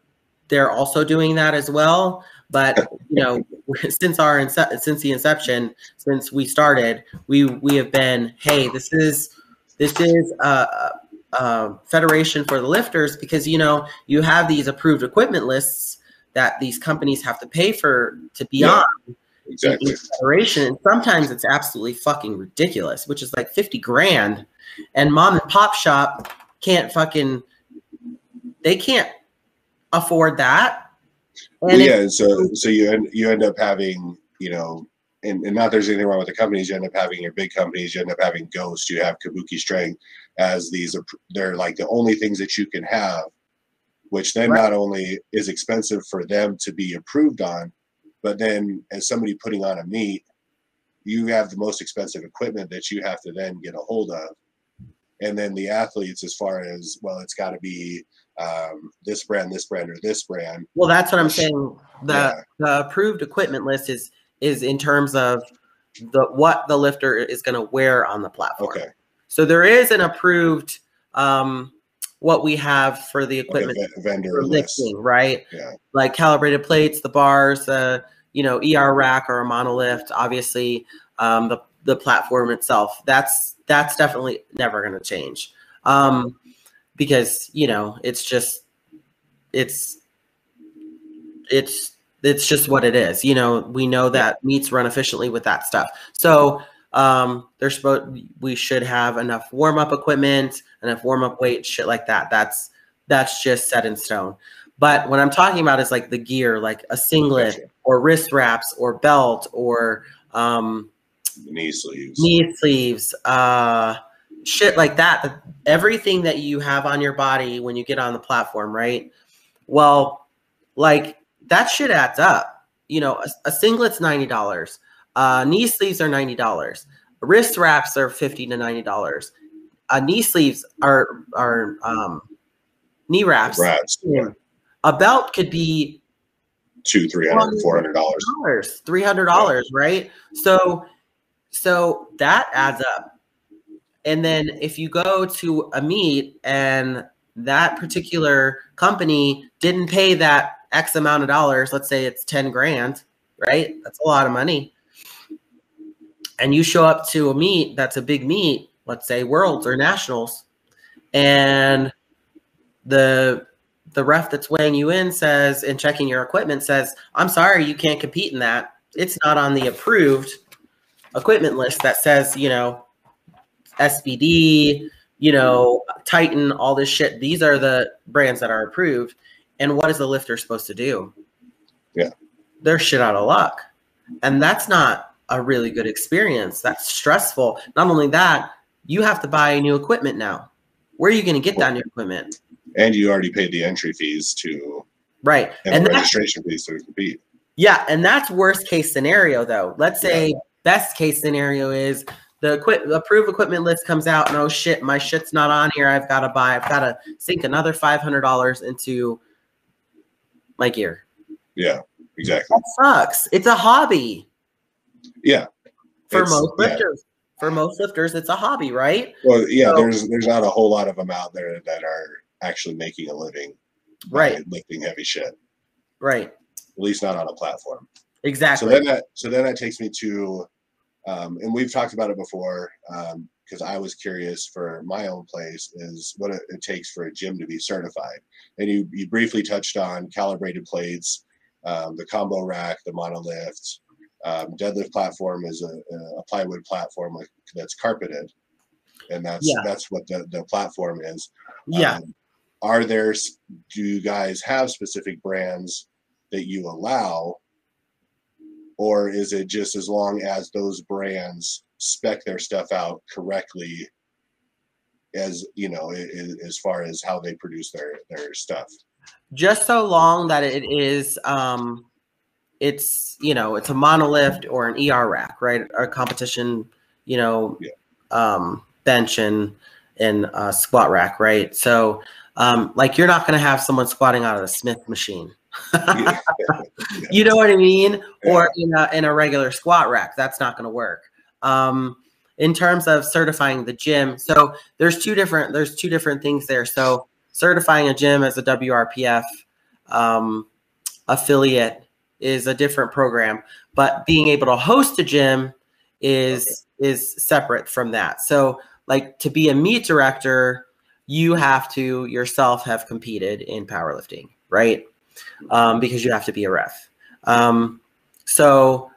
they're also doing that as well. But you know, since our ince- since the inception, since we started, we we have been hey, this is this is a, a federation for the lifters because you know you have these approved equipment lists that these companies have to pay for to be Yeah. on Exactly. federation. And sometimes it's absolutely fucking ridiculous, which is like 50 grand. And mom and pop shop can't fucking, they can't afford that. Well, yeah, so so you end you end up having you know, and, and not there's anything wrong with the companies. You end up having your big companies. You end up having Ghost. You have Kabuki Strength as these. are They're like the only things that you can have, which then Right. not only is expensive for them to be approved on, but then as somebody putting on a meet, you have the most expensive equipment that you have to then get a hold of. And then the athletes, as far as well, it's got to be um, this brand, this brand, or this brand. well, that's what I'm saying. The, Yeah. the approved equipment list is, is in terms of the, what the lifter is going to wear on the platform. Okay. So there is an approved, um, what we have for the like equipment vendor for list. lifting, right? Yeah. Like calibrated plates, the bars, the you know ER rack or a monolift. Obviously, um, the the platform itself. That's that's definitely never going to change, um, because you know it's just it's it's it's just what it is. You know, we know that meets run efficiently with that stuff. So um, they're supposed we should have enough warm up equipment, enough warm up weight, shit like that. That's that's just set in stone. But what I'm talking about is like the gear, like a singlet or wrist wraps or belt or um, knee sleeves. knee sleeves, uh, shit like that. The- Everything that you have on your body when you get on the platform, right? Well, like that shit adds up. You know, a, a singlet's ninety dollars. Uh, knee sleeves are ninety dollars. Wrist wraps are fifty to ninety dollars. Uh, knee sleeves are are um, knee wraps. Rats. A belt could be Two, three hundred, four hundred dollars. dollars, three hundred dollars, right? So, so that adds up. And then if you go to a meet and that particular company didn't pay that X amount of dollars, let's say it's ten grand, right? That's a lot of money. And you show up to a meet that's a big meet, let's say Worlds or Nationals, and the the ref that's weighing you in says and checking your equipment says, I'm sorry, you can't compete in that. It's not on the approved equipment list that says, you know, SBD, you know, Titan, all this shit. These are the brands that are approved. And what is the lifter supposed to do? Yeah. They're shit out of luck. And that's not a really good experience. That's stressful. Not only that, you have to buy new equipment now. Where are you going to get that new equipment? And you already paid the entry fees to Right. and, And the registration fees to compete. Yeah, and that's worst case scenario though. Let's say best case scenario is the equip the approved equipment list comes out and oh shit, my shit's not on here. I've got to buy. I've got to sink another five hundred dollars into my gear. Yeah, exactly. That sucks. It's a hobby Yeah. for most yeah. lifters. For most lifters, it's a hobby, right? Well, yeah, So- there's there's not a whole lot of them out there that are actually making a living Right. lifting heavy shit. Right. At least not on a platform. Exactly. So then that so then that takes me to, um, and we've talked about it before because I was curious for my own place is what it, it takes for a gym to be certified. And you you briefly touched on calibrated plates, um, the combo rack, the monolift. Um, deadlift platform is a, a plywood platform that's carpeted, and that's Yeah. that's what the, the platform is. yeah. Um, are there? Do you guys have specific brands that you allow, or is it just as long as those brands spec their stuff out correctly? As you know, as far as how they produce their their stuff. just so long that it is um it's you know it's a monolift or an er rack right a competition you know Yeah. um bench and and uh, squat rack right so um like you're not going to have someone squatting out of the smith machine. you know what i mean or in a, in a regular squat rack that's not going to work um in terms of certifying the gym so there's two different there's two different things there so certifying a gym as a WRPF um, affiliate is a different program, but being able to host a gym is is separate from that. So, like to be a meet director, you have to yourself have competed in powerlifting, right? Um, because you have to be a ref. Um, so,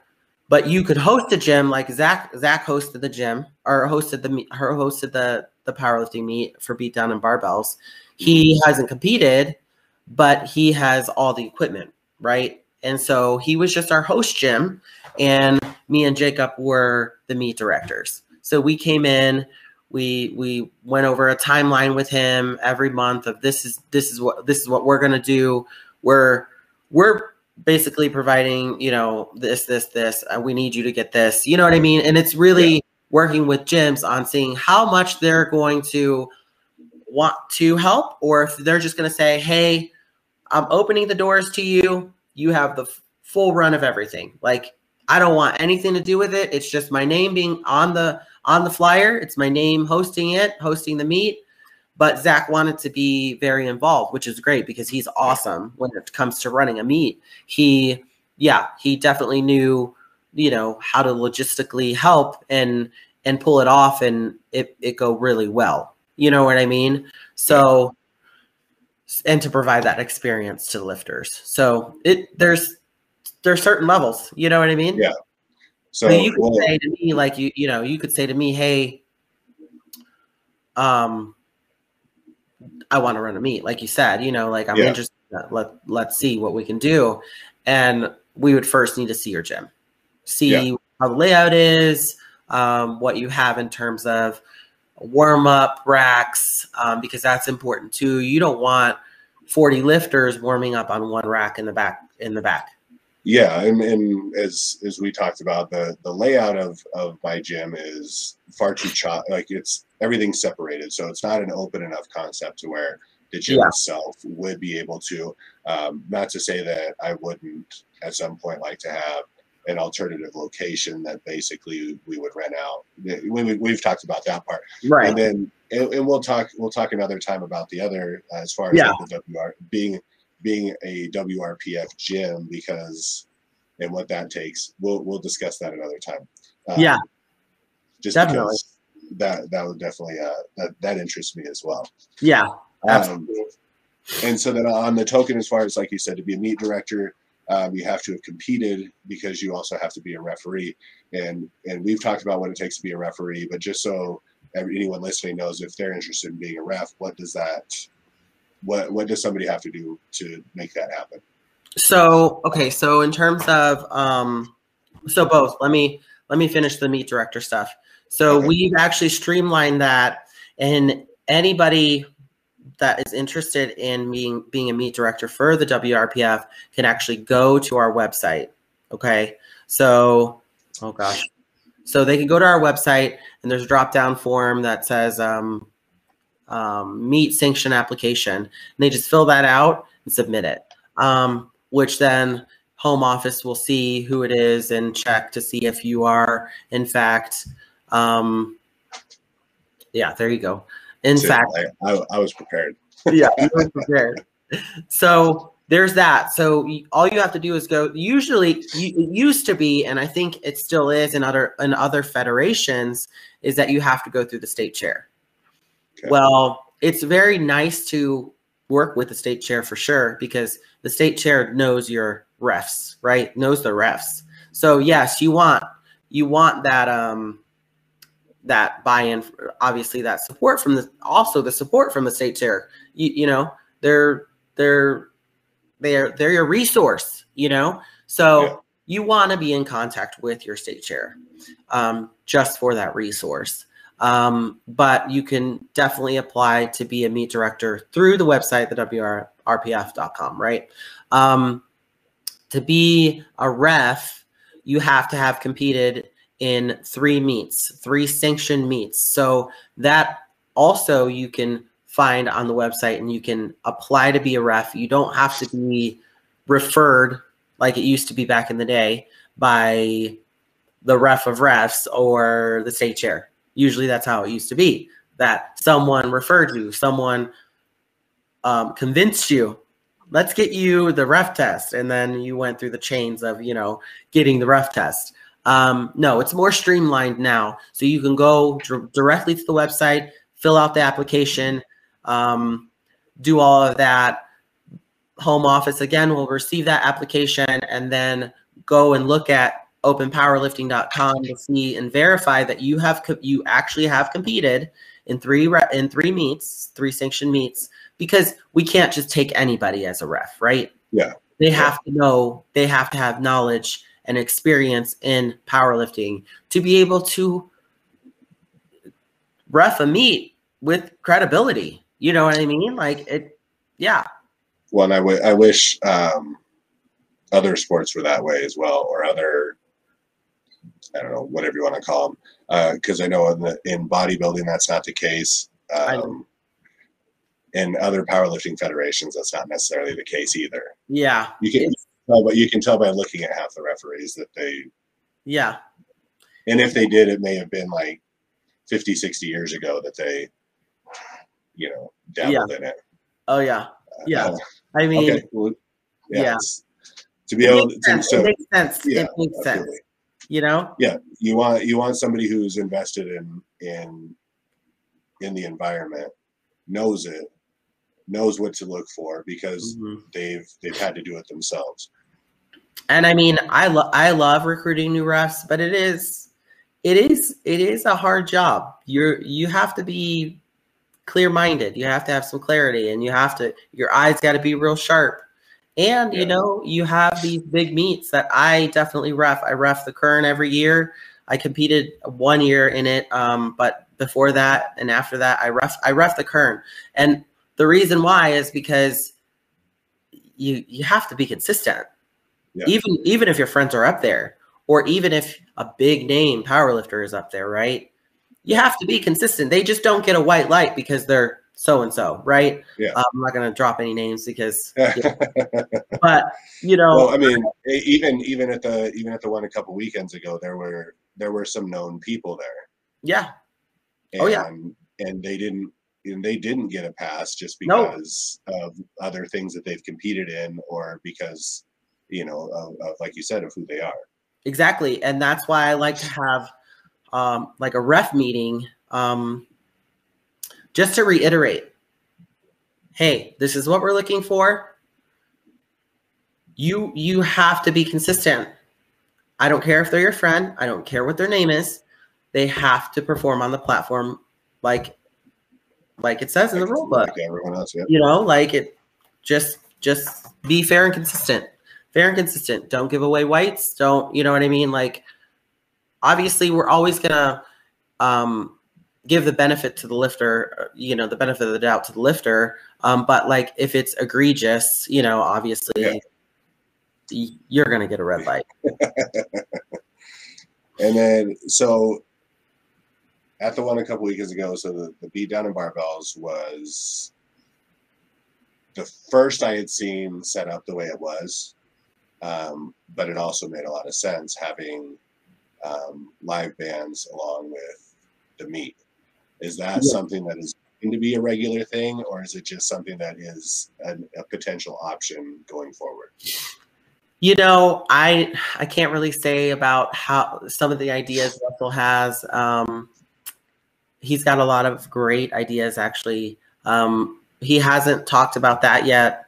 but you could host a gym like Zach. Zach hosted the gym or hosted the her hosted the the powerlifting meet for beatdown and barbells he hasn't competed, but he has all the equipment, right? And so he was just our host gym, and me and Jacob were the meet directors. So we came in, we we went over a timeline with him every month of this is this is what this is what we're gonna do. We're we're basically providing you know this this this and we need you to get this you know what i mean? And it's really working with gyms on seeing how much they're going to want to help or if they're just going to say hey i'm opening the doors to you. You have the f- full run of everything. Like i don't want anything to do with it. It's just my name being on the on the flyer. It's my name hosting it hosting the meet but zach wanted to be very involved which is great because he's awesome when it comes to running a meet he yeah he definitely knew you know how to logistically help and and pull it off and it, it go really well you know what i mean so and to provide that experience to the lifters. So it there's there's certain levels. You know what I mean? Yeah. So So you could well, say to me, like you, you know, you could say to me, "Hey, um, I want to run a meet," like you said, you know, like I'm Yeah. interested. Let let's see what we can do, and we would first need to see your gym, see Yeah. how the layout is, um, what you have in terms of warm up racks, um, because that's important too. You don't want 40 lifters warming up on one rack in the back in the back. Yeah, and, and as as we talked about, the the layout of of my gym is far too cho- like it's everything's separated, so it's not an open enough concept to where the gym Yeah. itself would be able to. Um, not to say that I wouldn't at some point like to have an alternative location that basically we would rent out. We, we, we've talked about that part, Right. and then and, and we'll talk we'll talk another time about the other uh, as far as Yeah. like the WR being being a WRPF gym because and what that takes. We'll we'll discuss that another time. Um, Yeah. just Definitely. because that that would definitely uh, that that interests me as well. yeah. Um, Absolutely. and so then on the token, as far as like you said, to be a meet director, um, you have to have competed because you also have to be a referee. And and we've talked about what it takes to be a referee, but just so anyone listening knows, if they're interested in being a ref, what does that, what what does somebody have to do to make that happen? So okay, so in terms of um, so both. Let me let me finish the meet director stuff. So Okay. we've actually streamlined that, and anybody that is interested in being being a meet director for the WRPF can actually go to our website. Okay, so oh gosh, so they can go to our website, and there's a drop down form that says um, um, meet sanction application, and they just fill that out and submit it. Um, which then home office will see who it is and check to see if you are in fact um, yeah there you go. In fact I, I, I was prepared. yeah you were prepared. so there's that. So all you have to do is go usually it used to be and i think it still is in other in other federations is that you have to go through the state chair Okay. well it's very nice to work with the state chair for sure because the state chair knows your refs right? Knows the refs. So yes you want you want that um that buy-in obviously that support from the also the support from the state chair. You, you know they're they're they're they're your resource you know? So Yeah. you want to be in contact with your state chair um, just for that resource um, but you can definitely apply to be a meet director through the website the wrpf.com right um, to be a ref you have to have competed in three meets three sanctioned meets so that also you can find on the website and you can apply to be a ref. You don't have to be referred like it used to be back in the day by the ref of refs or the state chair. Usually that's how it used to be that someone referred you, someone um, convinced you, let's get you the ref test. And then you went through the chains of, you know, getting the ref test. Um, no, it's more streamlined now. So you can go dir- directly to the website, fill out the application, um, do all of that. Home office again will receive that application and then go and look at openpowerlifting.com to see and verify that you have you actually have competed in three in three meets, three sanctioned meets because we can't just take anybody as a ref, right? Yeah. They have to know, they have to have knowledge and experience in powerlifting to be able to ref a meet with credibility. You know what I mean? Like it, yeah, Well, and I, w- I wish um, other sports were that way as well, or other, I don't know, whatever you want to call them. Because I know in, the, in bodybuilding that's not the case. Um, in other powerlifting federations, that's not necessarily the case either. yeah, You can tell, but you can tell by looking at half the referees that they, yeah, and if they did, it may have been like 50, 60 years ago that they, you know, dabbled in it. oh yeah, yeah. Uh, I mean, okay. Well, yeah. yeah. To be it able to, so, it makes sense. yeah, it makes sense. You know? yeah you want you want somebody who's invested in in in the environment knows it knows what to look for because Mhm. they've they've had to do it themselves. And I mean, I love I love recruiting new refs, but it is it is it is a hard job. You're you have to be clear minded. You have to have some clarity, and you have to your eyes got to be real sharp. And you know, you have these big meets that I definitely ref. I ref the Kern every year. I competed one year in it, um, but before that and after that, I ref I ref the Kern. And the reason why is because you you have to be consistent. Yeah. Even even if your friends are up there, or even if a big name powerlifter is up there, right? You have to be consistent. They just don't get a white light because they're so and so, right? Yeah. Um, I'm not going to drop any names because, but you know, well, I mean, even even at the even at the one a couple weekends ago, there were there were some known people there. yeah, And, Oh, yeah. and they didn't and they didn't get a pass just because of other things that they've competed in, or because you know of, of like you said of who they are. exactly, and that's why I like to have um, like a ref meeting, um, just to reiterate. Hey, this is what we're looking for. You you have to be consistent. I don't care if they're your friend. I don't care what their name is. They have to perform on the platform like like it says in the rule book. like everyone else. Yeah. You know, like it just just be fair and consistent. Fair and consistent. Don't give away whites. Don't, you know what I mean? Like obviously we're always gonna um give the benefit to the lifter, uh, you know, the benefit of the doubt to the lifter. Um, but like if it's egregious, you know, obviously Yeah. you're gonna get a red light. And then so at the one a couple weekends ago, so the, the beat down in barbells was the first I had seen set up the way it was. Um, but it also made a lot of sense having um, live bands along with the meet. Is that Yeah. something that is going to be a regular thing, or is it just something that is an, a potential option going forward? You know, I I can't really say about how some of the ideas Russell has. Um, he's got a lot of great ideas, actually. Um, he hasn't talked about that yet,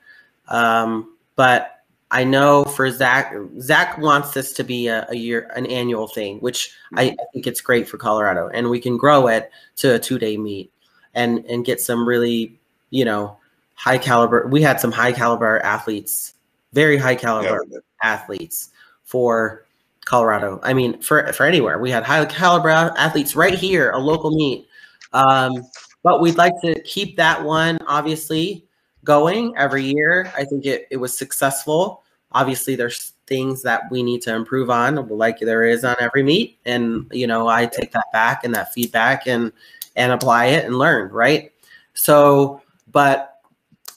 um, but I know for Zach, Zach wants this to be a, a year, an annual thing, which I, I think it's great for Colorado, and we can grow it to a two day meet and and get some really, you know, high caliber. We had some high caliber athletes, very high caliber Yeah, athletes for Colorado. I mean, for for anywhere. We had high caliber athletes right here, a local meet. Um, but we'd like to keep that one obviously going every year. I think it, it was successful. Obviously, there's things that we need to improve on, like there is on every meet. And you know, I take that back and that feedback and and apply it and learn, right? So, but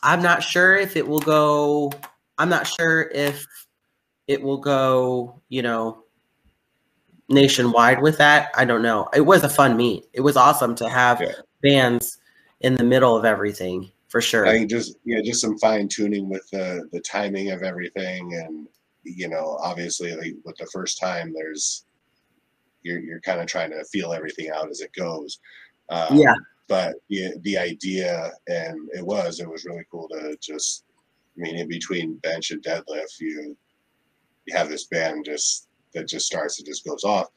I'm not sure if it will go. I'm not sure if it will go, you know, nationwide with that. I don't know. It was a fun meet. It was awesome to have Yeah. bands in the middle of everything for sure. I think just yeah, just some fine tuning with the the timing of everything, and you know, obviously, like with the first time, there's you're you're kind of trying to feel everything out as it goes. Um, Yeah. But the the idea, and it was it was really cool to just, I mean, in between bench and deadlift, you you have this band just that just starts and just goes off.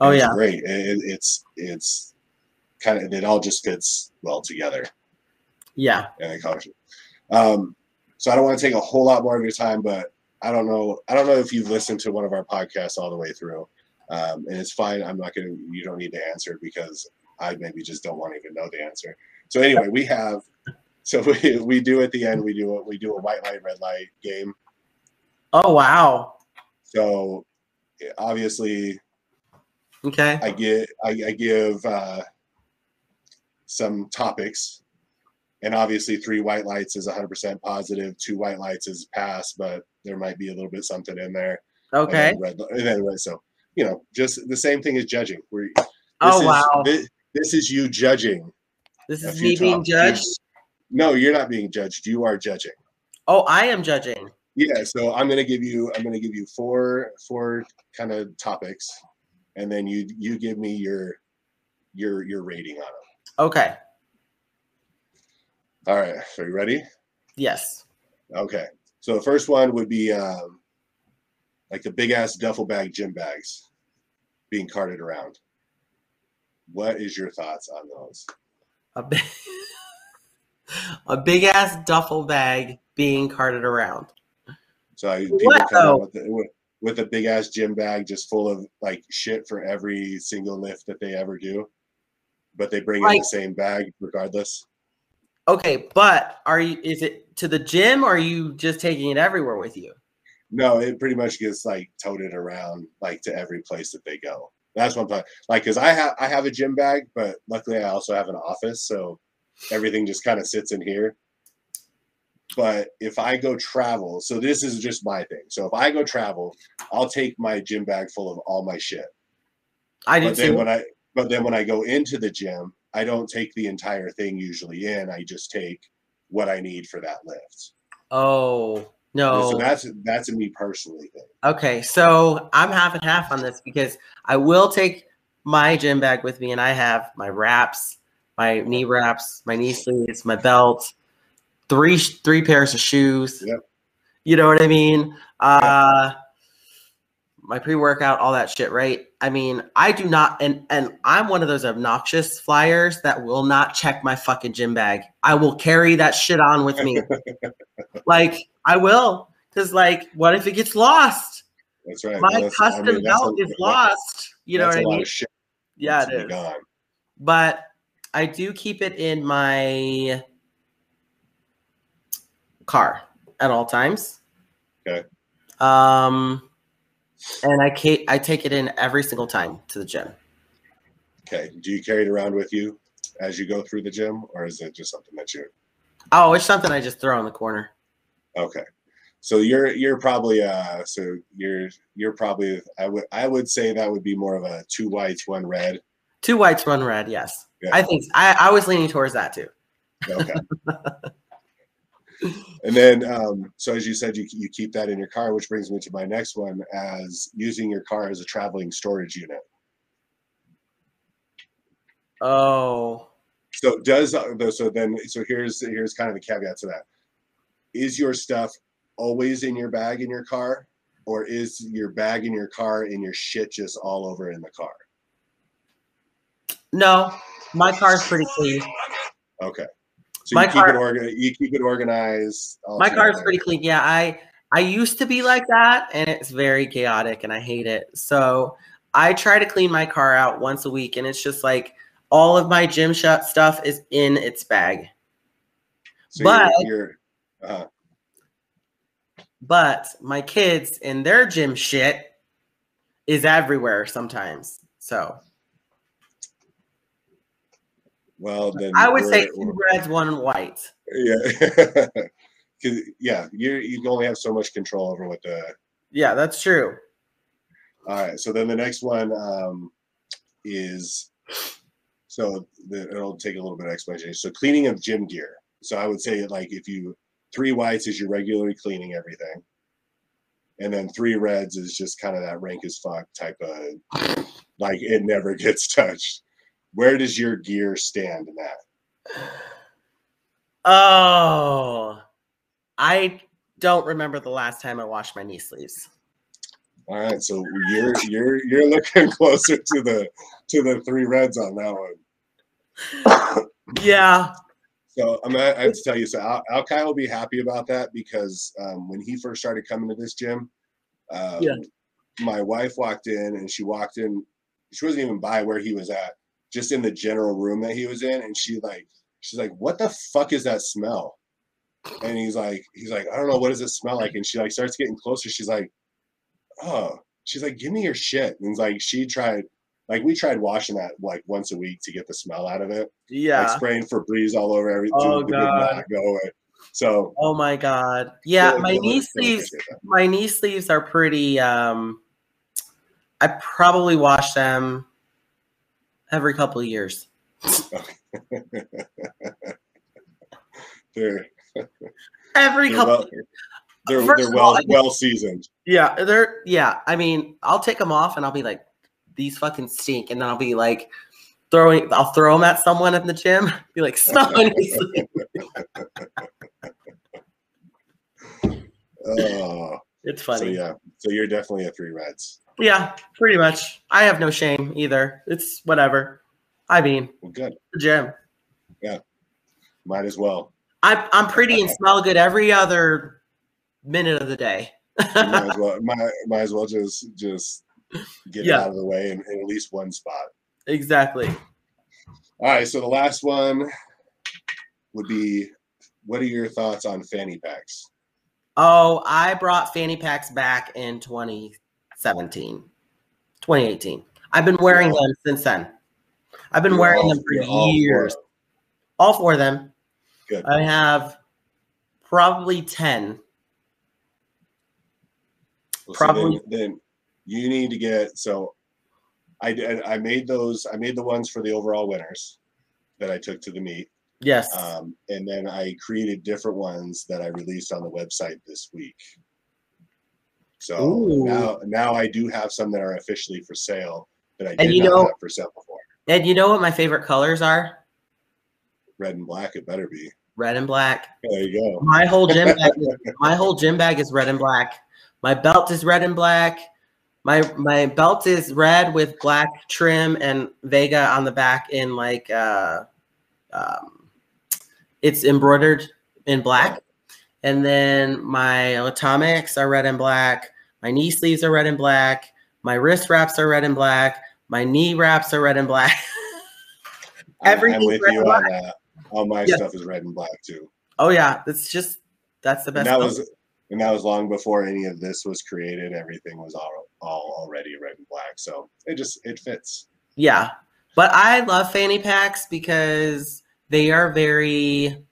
oh it's yeah. great. It, it- it's it's kind of it all just fits well together Yeah. and caution. Um, so I don't want to take a whole lot more of your time, but I don't know. I don't know if you've listened to one of our podcasts all the way through, um, and it's fine. I'm not going to. You don't need to answer because I maybe just don't want to even know the answer. So anyway, we have. So we, we do at the end. We do a, we do a white light red light game. Oh wow. So obviously Okay. I get I, I give uh, some topics, and obviously three white lights is 100% positive. Two white lights is pass, but there might be a little bit something in there. and Okay. then red, and then red. So you know, just the same thing as judging. Where Oh is, wow. This, this is you judging. This is me being judged. No, you're not being judged. You are judging. Oh, I am judging. Yeah. So I'm gonna give you. I'm gonna give you four four kind of topics, and then you you give me your your your rating on them. Okay. All right. Are you ready? Yes. Okay. So the first one would be um, like the big ass duffel bag gym bags being carted around. What is your thoughts on those? A big, a big ass duffel bag being carted around. So I- people What, come with, the, with, with a big ass gym bag just full of like shit for every single lift that they ever do, but they bring in the same bag regardless. Okay, but are you? Is it to the gym, or are you just taking it everywhere with you? No, it pretty much gets like toted around like to every place that they go. That's one I'm. Like, cause I have I have a gym bag, but luckily I also have an office, so everything just kind of sits in here. But if I go travel, so this is just my thing. So if I go travel, I'll take my gym bag full of all my shit. I do But then too. when I but then when I go into the gym, I don't take the entire thing usually in. I just take what I need for that lift. oh no. So that's that's a me personally thing. Okay, so I'm half and half on this because I will take my gym bag with me, and I have my wraps, my knee wraps, my knee sleeves, my belt, three three pairs of shoes. Yep. You know what I mean? Uh, my pre workout, all that shit, right? I mean, I do not, and and I'm one of those obnoxious flyers that will not check my fucking gym bag. I will carry that shit on with me, like I will, because like, what if it gets lost? That's right. my that's- I custom mean, belt is lost. You know what I mean? Yeah, it gone. But I do keep it in my car at all times. Okay. Um, and I ca- I take it in every single time to the gym. Okay. Do you carry it around with you as you go through the gym, or is it just something that you? Oh, it's something I just throw in the corner. Okay. So you're you're probably uh so you're you're probably I would I would say that would be more of a two whites one red. Two whites, one red. Yes, Yeah. I think I, I was leaning towards that too. Okay. and then um so as you said you you keep that in your car, which brings me to my next one as using your car as a traveling storage unit. Oh, So does uh, so then so here's here's kind of the caveat to that. Is your stuff always in your bag in your car, or is your bag in your car and your shit just all over in the car? no, my car's pretty clean. Okay. So My you keep car- it organ you keep it organized. My car's together. pretty clean. Yeah, I I used to be like that, and it's very chaotic, and I hate it. So I try to clean my car out once a week, and it's just like all of my gym shut stuff is in its bag. So but- you're, you're uh, But my kids and their gym shit is everywhere sometimes. So well then I would say two reds, one white. yeah. yeah, you you only have so much control over what the Yeah, that's true. All right. So then the next one um, is so the, it'll take a little bit of explanation. So cleaning of gym gear. So I would say like if you three whites is you're regularly cleaning everything, and then three reds is just kind of that rank as fuck type of like it never gets touched. Where does your gear stand in that? Oh, I don't remember the last time I washed my knee sleeves. All right. So you're you're you're looking closer to the to the three reds on that one. Yeah. So I'm gonna, I have to tell you, so Al, Alkai will be happy about that because um, when he first started coming to this gym, um, Yeah. my wife walked in and she walked in. She wasn't even by where he was at, just in the general room that he was in, and she like, she's like, "What the fuck is that smell?" And he's like, he's like, "I don't know what does it smell like," and she like starts getting closer. She's like, "Oh," she's like, "Give me your shit," and it's like she tried. Like we tried washing that like once a week to get the smell out of it like Yeah. spraying Febreze all over everything. Oh, it God. go away. So Oh my god. Yeah, really- my really- knee sleeves my knee sleeves are pretty um I probably wash them every couple of years. They're Every They're couple well- they're First they're well all, well seasoned. Yeah, they're yeah. I mean, I'll take them off and I'll be like, these fucking stink, and then I'll be like, throwing. I'll throw them at someone in the gym. Be like, smell when you sleep. Oh, It's funny. so yeah. So you're definitely a three reds. Yeah, pretty much. I have no shame either. It's whatever. I mean, Well, good. gym. Yeah. Might as well. I'm I'm pretty and smell good every other minute of the day. Might as well. Might, might as well just just get Yeah. it out of the way in, in at least one spot. exactly. All right. So the last one would be, what are your thoughts on fanny packs? Oh, I brought fanny packs back in 2017, 2018. I've been wearing them since then. I've been You're wearing all- them for you're all years. All four of them. Good. I have probably 10. Well, so Probably- then, then you need to get so I did I made those I made the ones for the overall winners that I took to the meet. Yes. Um, and then I created different ones that I released on the website this week. So Ooh. now now I do have some that are officially for sale that I And did you not know- have for sale before. and you know what my favorite colors are? Red and black it better be. Red and black. There you go. My whole gym bag is, my whole gym bag is red and black. My belt is red and black. My my belt is red with black trim and Vega on the back in like uh um it's embroidered in black. And then my atomics are red and black. My knee sleeves are red and black. My wrist wraps are red and black. My knee wraps are red and black. I- I'm with red you and on that. All my Yeah. stuff is red and black too. oh yeah, it's just that's the And best. that color. was and that was long before any of this was created. Everything was all all already red and black. So it just it fits. Yeah. But I love fanny packs because they are very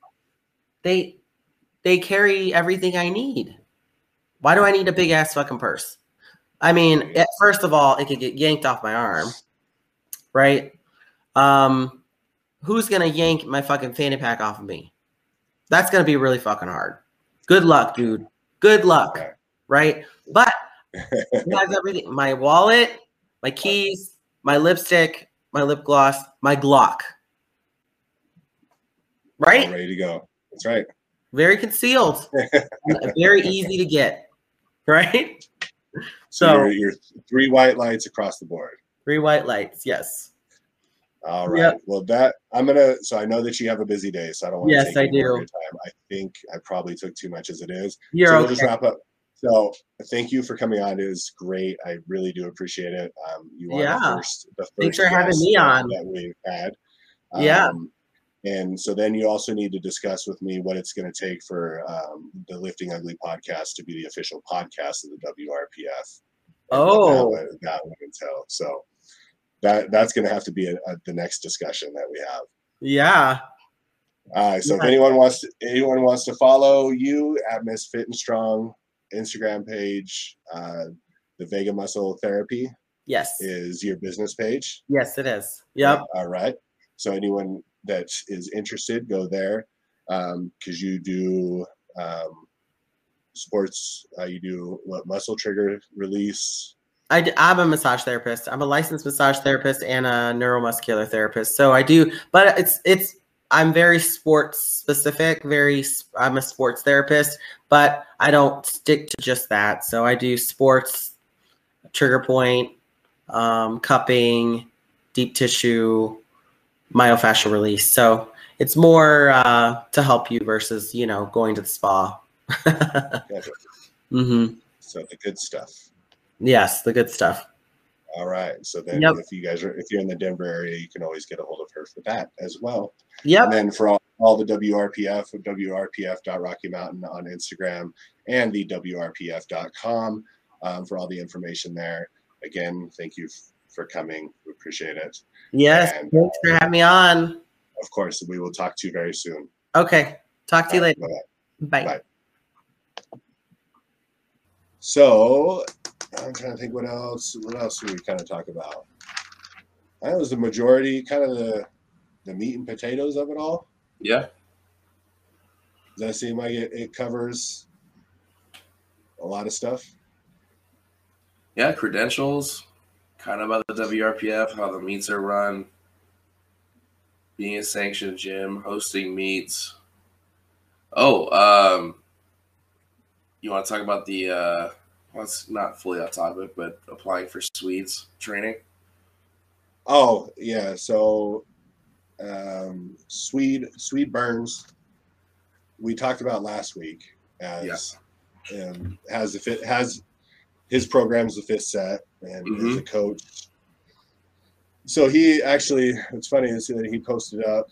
they they carry everything I need. Why do I need a big ass fucking purse? I mean, it, first of all, it could get yanked off my arm. Right? Um who's going to yank my fucking fanny pack off of me? That's going to be really fucking hard. Good luck, dude. Good luck. Right? But has everything my wallet my keys my lipstick my lip gloss my glock right ready to go. That's right. very concealed very easy to get right So, you're three white lights across the board. three white lights yes All right. Yep. Well, that I'm gonna. So I know that you have a busy day, so I don't want Yes, to take I any more of do. your time. I think I probably took too much as it is. you're so we'll just wrap up. So thank you for coming on. It was great. I really do appreciate it. Um, you are Yeah. the first. The first Thanks for having me on. that we've had. Yeah. And so then you also need to discuss with me what it's going to take for um, the Lifting Ugly podcast to be the official podcast of the WRPF. Oh. that would, that would entail. So that that's going to have to be a, a, the next discussion that we have. yeah Uh, so if anyone wants to anyone wants to follow you at Miss Fit and Strong Instagram page, uh, the Vega Muscle Therapy yes is your business page. yes it is yep All right. So anyone that is interested, go there because you do um, sports. Uh, you do what muscle trigger release. I I'm a massage therapist. I'm a licensed massage therapist and a neuromuscular therapist. So I do, but it's it's I'm very sports specific. Very I'm a sports therapist, but I don't stick to just that. So I do sports, trigger point, um, cupping, deep tissue, myofascial release. So it's more uh, to help you versus you know going to the spa. Gotcha. hmm So the good stuff. Yes, the good stuff. All right. So then, Yep. if you guys are if you're in the Denver area, you can always get a hold of her for that as well. Yep. And then for all, all the WRPF, WRPF.Rocky Mountain on Instagram and the WRPF.com um, for all the information there. Again, thank you f- for coming. We appreciate it. Yes. And, Thanks for having me on. Of course, we will talk to you very soon. Okay. Talk to you All right, later. bye-bye. Bye. Bye. So I'm trying to think what else. What else do we kind of talk about? That was the majority, kind of the the meat and potatoes of it all. Yeah. Does that seem like it, it covers a lot of stuff? Yeah, credentials, kind of about the WRPF, how the meets are run, being a sanctioned gym, hosting meets. Oh, um, you want to talk about the? Uh, well, it's not fully off topic, but applying for Swedes training. Oh yeah, so um, Swede Swede Burns, we talked about last week as um, has the fit has his program's the fifth set and he's a coach. So he actually, it's funny is that he posted up.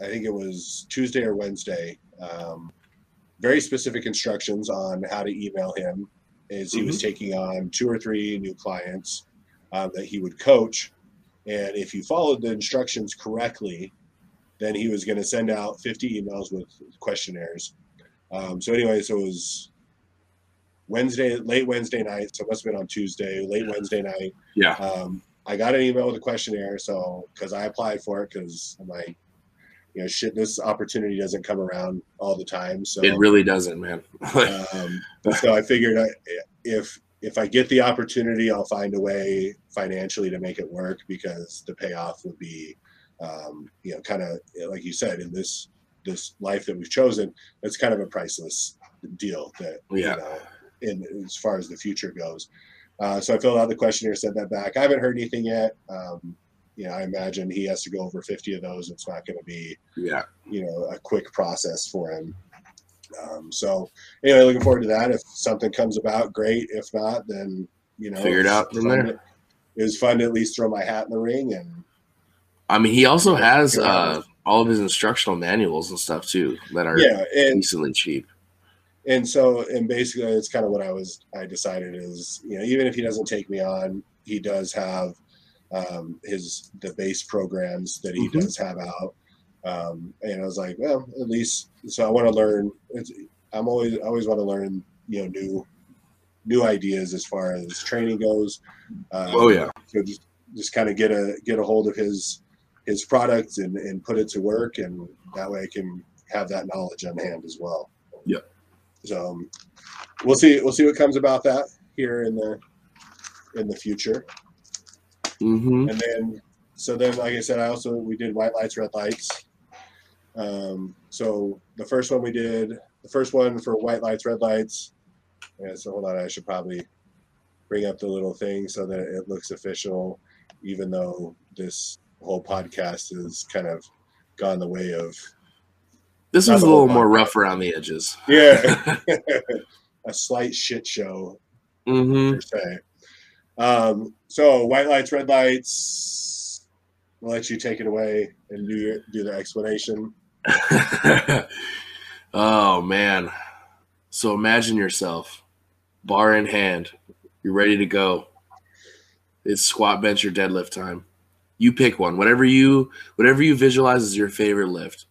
I think it was Tuesday or Wednesday. Um, very specific instructions on how to email him as he was taking on two or three new clients um, that he would coach and if you followed the instructions correctly, then he was going to send out 50 emails with questionnaires. Um, so anyway, so it was Wednesday, late Wednesday night. So it must have been on Tuesday, late Wednesday night. Yeah. Um, I got an email with a questionnaire. So because I applied for it, because I'm like, you know, shit, this opportunity doesn't come around all the time. So It really doesn't, man. um, so I figured I, if if I get the opportunity, I'll find a way financially to make it work because the payoff would be, um, you know, kind of like you said in this this life that we've chosen. It's kind of a priceless deal that Yeah. you know, in as far as the future goes. Uh, so I filled out the questionnaire, sent that back. I haven't heard anything yet. Um, you know, I imagine he has to go over 50 of those. It's not going to be yeah. you know a quick process for him. Um, so anyway, looking forward to that. If something comes about, great. If not, then you know, Figure it out from there. to- It was fun to at least throw my hat in the ring, and I mean, he also has uh, all of his instructional manuals and stuff too that are yeah, and decently cheap. And so and basically, it's kind of what I was. I decided is you know even if he doesn't take me on, he does have um, his the base programs that he Mhm. does have out. Um, and I was like, well, at least so I want to learn. It's, I'm always I always want to learn you know new new ideas as far as training goes. Um, Oh yeah. so just just kind of get a get a hold of his his products and and put it to work, and that way I can have that knowledge on hand as well. Yep. So um, we'll see we'll see what comes about that here in the in the future. Mm-hmm. And then, so then, like I said, I also we did white lights, red lights. Um, so the first one we did, the first one for white lights, red lights. Yeah, so hold on, I should probably bring up the little thing so that it looks official, even though this whole podcast has kind of gone the way of This was a little more rough around the edges. yeah, a slight shit show mm-hmm. per se. Um, so white lights, red lights. We'll let you take it away and do your, do the explanation. oh man. So imagine yourself, bar in hand, you're ready to go. It's squat, bench, or deadlift time. You pick one, whatever you whatever you visualize is your favorite lift.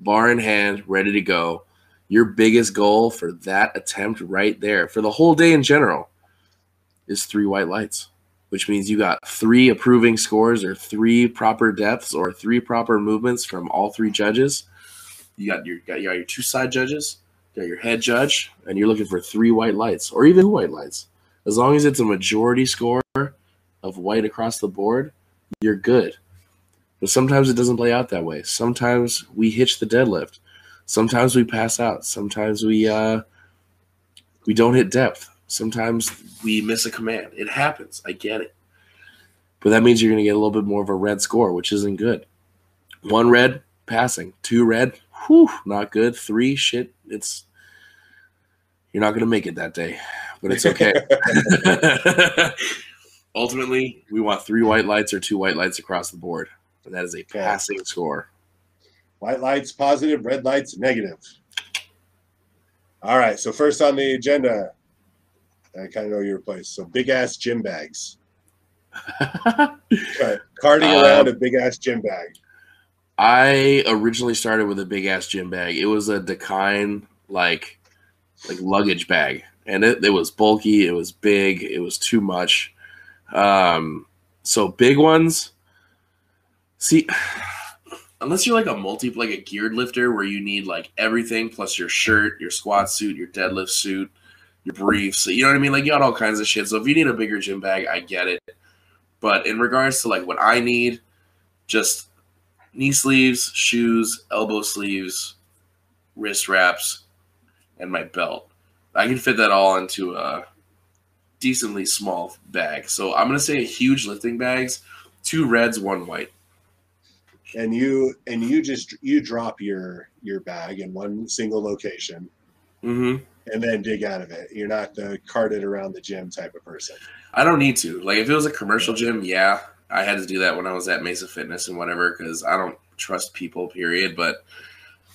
Bar in hand, ready to go. Your biggest goal for that attempt right there, for the whole day in general, is three white lights, which means you got three approving scores or three proper depths or three proper movements from all three judges. You got your got, you got your two side judges, you got your head judge, and you're looking for three white lights or even white lights. As long as it's a majority score of white across the board, you're good. But sometimes it doesn't play out that way. Sometimes we hitch the deadlift. Sometimes we pass out. Sometimes we uh, we don't hit depth. Sometimes we miss a command. It happens. I get it. But that means you're going to get a little bit more of a red score, which isn't good. One red, passing. Two red, whew, not good. Three, shit, it's you're not going to make it that day, but it's okay. Ultimately, we want three white lights or two white lights across the board, and that is a passing score. White lights positive, red lights negative. All right. So first on the agenda, I kind of know your place. So big ass gym bags. Okay. Carting Uh, around a big ass gym bag. I originally started with a big ass gym bag. It was a Dakine like like luggage bag, and it, it was bulky. It was big. It was too much. Um, so big ones. See, unless you're like a multi like a geared lifter where you need like everything plus your shirt, your squat suit, your deadlift suit, your briefs. You know what I mean? Like you got all kinds of shit. So if you need a bigger gym bag, I get it. But in regards to like what I need, just knee sleeves, shoes, elbow sleeves, wrist wraps, and my belt. I can fit that all into a decently small bag. So I'm gonna say huge lifting bags, two reds, one white. And you and you just you drop your your bag in one single location Mm-hmm. and then dig out of it. You're not the carted around the gym type of person. I don't need to. Like if it was a commercial gym, yeah, I had to do that when I was at Mesa Fitness and whatever because I don't trust people. Period. But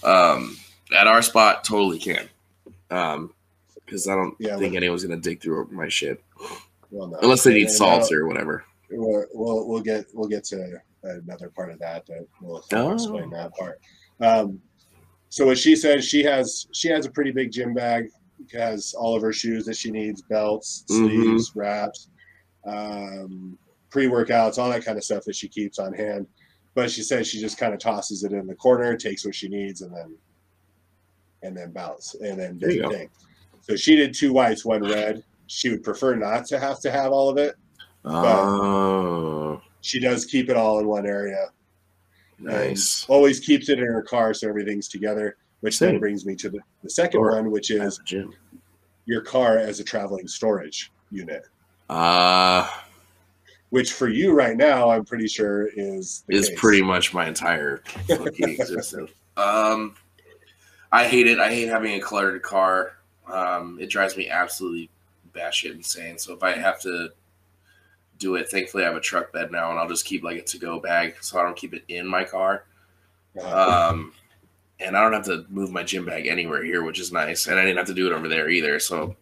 um, at our spot, totally can. Um, because I don't Yeah, think well- anyone's gonna dig through my shit Well, no. unless they need And salts or whatever. We'll, we'll we'll get we'll get to another part of that that will Oh. explain that part. Um, so what she says, she has she has a pretty big gym bag. Has all of her shoes that she needs, belts, Mhm. sleeves, wraps, um, pre workouts, all that kind of stuff that she keeps on hand. But she says she just kind of tosses it in the corner, takes what she needs, and then and then bounce and then There does you the thing. So she did two whites, one red. She would prefer not to have to have all of it. Oh, She does keep it all in one area. nice. always keeps it in her car so everything's together. Which then brings me to the, the second Or- one, which is your car as a traveling storage unit. Uh, Which for you right now, I'm pretty sure is is case. pretty much my entire existence. Um, I hate it. I hate having a cluttered car. Um, it drives me absolutely batshit insane. So if I have to do it, thankfully I have a truck bed now, and I'll just keep like a to-go bag, so I don't keep it in my car. Um, and I don't have to move my gym bag anywhere here, which is nice. And I didn't have to do it over there either. So,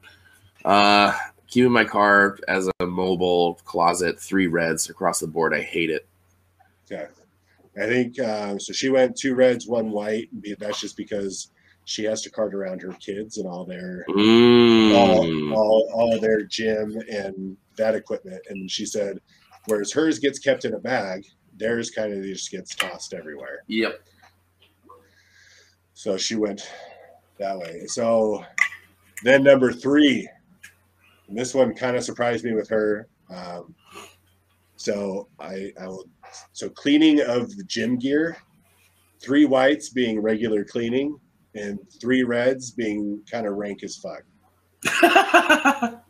uh, keeping my car as a mobile closet, three reds across the board. I hate it. okay. I think uh, so. She went two reds, one white. That's just because she has to cart around her kids and all their Mm. all, all, all their gym and that equipment. And she said, whereas hers gets kept in a bag, theirs kind of just gets tossed everywhere. Yep. So she went that way. So then number three, and this one kind of surprised me with her. Um, so I, I will. So cleaning of the gym gear, three whites being regular cleaning, and three reds being kind of rank as fuck.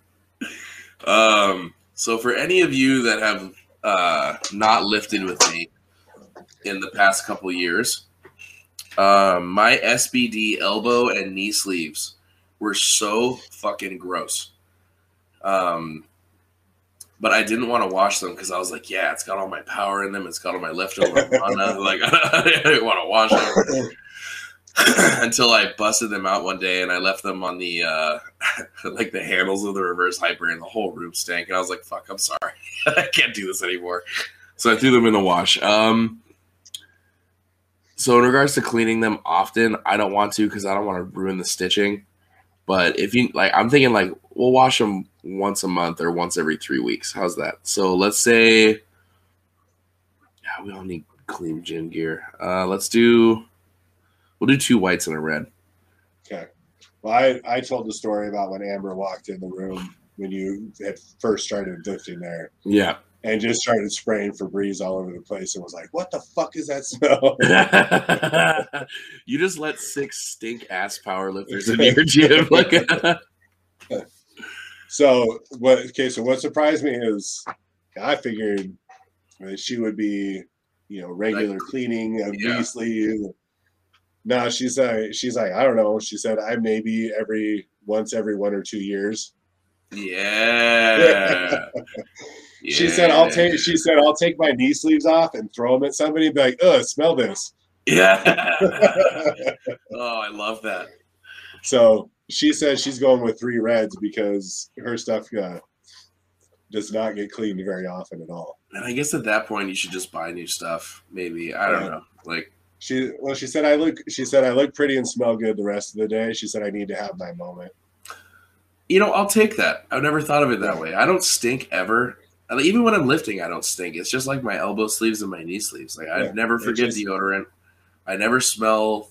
um, so for any of you that have uh, not lifted with me in the past couple years, um, my SBD elbow and knee sleeves were so fucking gross. Um, but I didn't want to wash them because I was like, yeah, it's got all my power in them. It's got all my leftover mana. like I didn't want to wash them. until I busted them out one day and I left them on the uh like the handles of the reverse hyper and the whole room stank. And I was like fuck I'm sorry. I can't do this anymore. So I threw them in the wash. Um so in regards to cleaning them often I don't want to because I don't want to ruin the stitching. But if you like I'm thinking like we'll wash them once a month or once every three weeks. How's that? So let's say yeah we all need clean gym gear. Uh let's do We'll do two whites and a red. Okay. Well, I, I told the story about when Amber walked in the room when you had first started lifting there Yeah. and just started spraying Febreze all over the place and was like, what the fuck is that smell? you just let six stink ass power lifters in your gym. Like, So what? Okay, so what surprised me is I figured that she would be, you know, regular cleaning of Yeah. No, she's like, she's like, I don't know. She said I maybe every once every one or two years. yeah. She said I'll take. She said I'll take my knee sleeves off and throw them at somebody. And be like, ugh, smell this. Yeah. oh, I love that. so she says she's going with three reds because her stuff uh, does not get cleaned very often at all. And I guess at that point you should just buy new stuff. Maybe I don't Yeah. know. Like, She well, she said I look. She said I look pretty and smell good the rest of the day. She said I need to have my moment. you know, I'll take that. I've never thought of it that way. I don't stink ever. Even when I'm lifting, I don't stink. It's just like my elbow sleeves and my knee sleeves. Like I Yeah, never forget just- deodorant. I never smell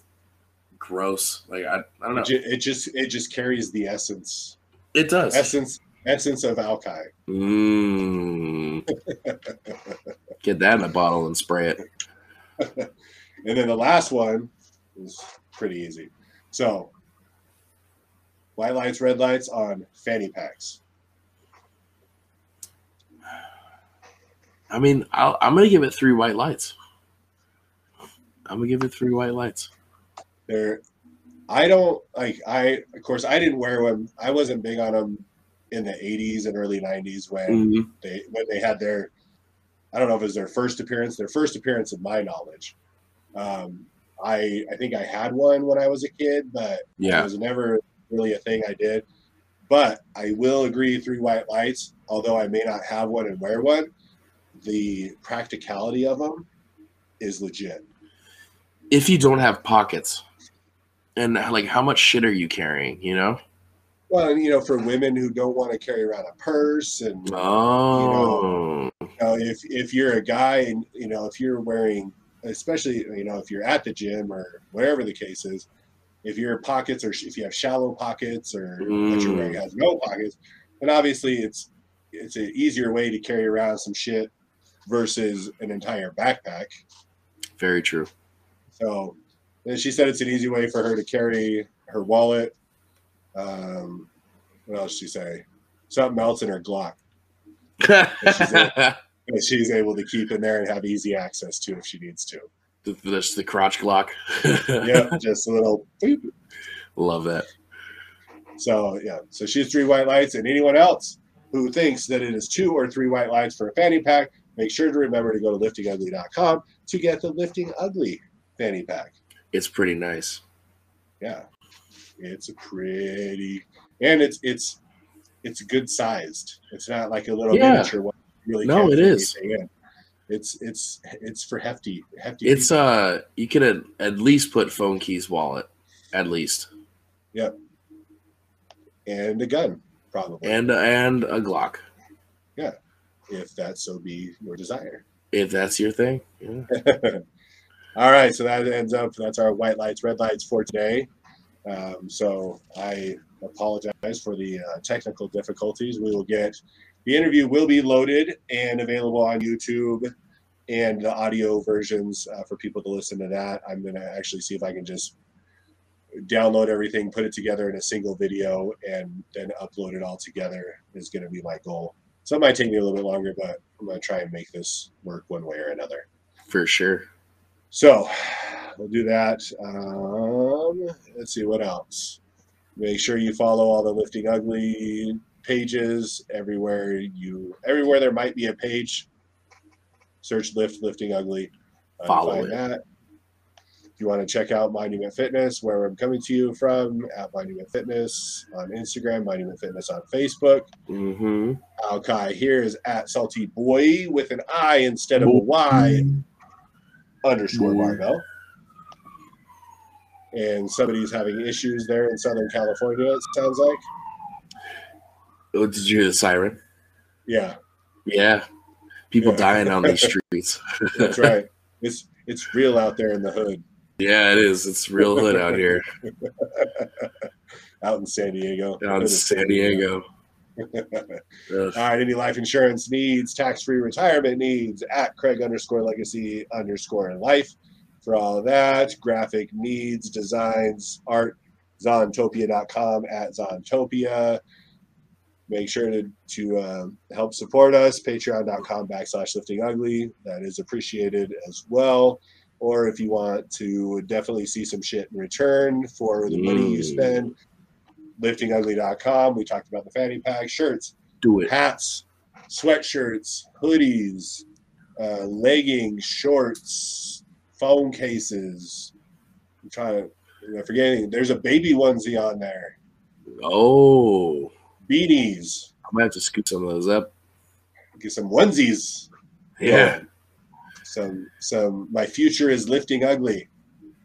gross. Like I, I don't know. It, just it just carries the essence It does. essence essence of Alkai. Mm. Get that in a bottle and spray it. And then the last one is pretty easy. So, white lights, red lights on fanny packs. I mean, I'll, I'm gonna give it three white lights. I'm gonna give it three white lights. They're, I don't like. I of course I didn't wear them. I wasn't big on them in the '80s and early '90s when Mhm. they when they had their. I don't know if it was their first appearance. Their first appearance, of my knowledge. Um, I I think I had one when I was a kid, but yeah, it was never really a thing I did. But I will agree, three white lights. Although I may not have one and wear one, the practicality of them is legit. if you don't have pockets, and like, how much shit are you carrying? You know? Well, and, you know, for women who don't want to carry around a purse, and oh. you Oh, know, if if you're a guy, and you know, if you're wearing, especially you know, if you're at the gym or wherever the case is, if your pockets or if you have shallow pockets or what you're wearing has no pockets, then obviously it's it's an easier way to carry around some shit versus an entire backpack. very true. So, and she said it's an easy way for her to carry her wallet. Um, what else did she say? Something else in her Glock that she's able to keep in there and have easy access to if she needs to. That's the crotch Glock. Yep, just a little. boop. Love that. So yeah, so she's three white lights, and anyone else who thinks that it is two or three white lights for a fanny pack, make sure to remember to go to liftingugly.com to get the Lifting Ugly fanny pack. It's pretty nice. Yeah, it's a pretty, and it's it's it's good sized. It's not like a little Yeah. miniature one. Really, No, it is. in. It's it's it's for hefty hefty. It's people. uh, you can at, at least put phone keys wallet, at least, Yep. and a gun probably, and and a Glock Yeah, if that so be your desire. if that's your thing. Yeah. All right, so that ends up. That's our white lights, red lights for today. Um, so I apologize for the uh, technical difficulties. We will get the interview will be loaded and available on YouTube and the audio versions uh, for people to listen to that. I'm going to actually see if I can just download everything, put it together in a single video, and then upload it all together. Is going to be my goal. So it might take me a little bit longer, but I'm going to try and make this work one way or another. For sure. So we'll do that. Um, let's see what else. Make sure you follow all the Lifting Ugly pages everywhere you everywhere there might be a page. Search Lift Lifting Ugly. Uh, Follow find it. that. If you want to check out Monument Fitness, where I'm coming to you from, at Monument Fitness on Instagram, Monument Fitness on Facebook. Mm-hmm. Alkai here is at Salty Boy with an I instead of a Y underscore barbell. And somebody's having issues there in Southern California, it sounds like. Oh, did you hear the siren? Yeah, Yeah. People Yeah. dying on these streets. that's right. It's it's real out there in the hood, Yeah, it is. It's real hood out here, out in San Diego. Out in San Diego. All right, any life insurance needs, tax free retirement needs at Craig underscore legacy underscore life. For all of that, graphic needs, designs, art, zontopia.com at zontopia. Make sure to, to um, help support us, patreon.com backslash lifting ugly. That is appreciated as well. Or if you want to definitely see some shit in return for the money you Mm. spend, liftingugly.com. We talked about the fanny pack, shirts, Do it. hats, sweatshirts, hoodies, uh, leggings, shorts, phone cases. I'm trying to am I forgetting. There's a baby onesie on there. Oh, Beanies. I'm gonna have to scoop some of those up. Get some onesies. Yeah, Some some my future is lifting ugly.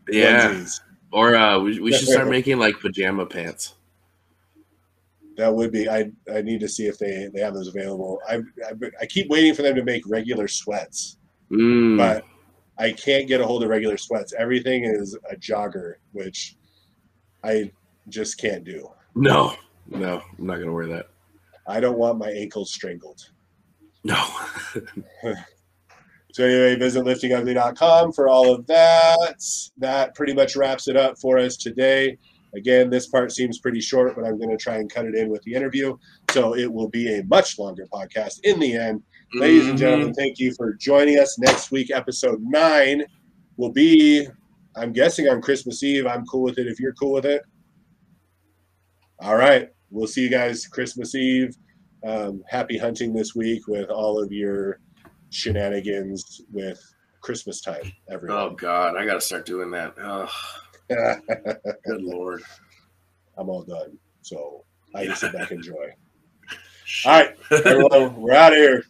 yeah. Onesies. Or uh, we, we should start making like pajama pants. That would be. I I need to see if they they have those available. I I, I keep waiting for them to make regular sweats. Mm. but I can't get a hold of regular sweats. Everything is a jogger, which I just can't do. no, no, I'm not gonna wear that. I don't want my ankles strangled. No. So anyway, visit liftingugly.com for all of that. That pretty much wraps it up for us today. Again, this part seems pretty short, but I'm going to try and cut it in with the interview. So it will be a much longer podcast in the end. Ladies and Mhm. gentlemen, thank you for joining us. Next week, episode nine will be, I'm guessing, on Christmas Eve. I'm cool with it if you're cool with it. All right. We'll see you guys Christmas Eve. Um, happy hunting this week with all of your shenanigans with Christmas time, Oh. God, I gotta start doing that. Oh, good lord. I'm all done. So I can sit back and enjoy. All right, everyone, we're out of here.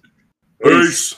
Peace.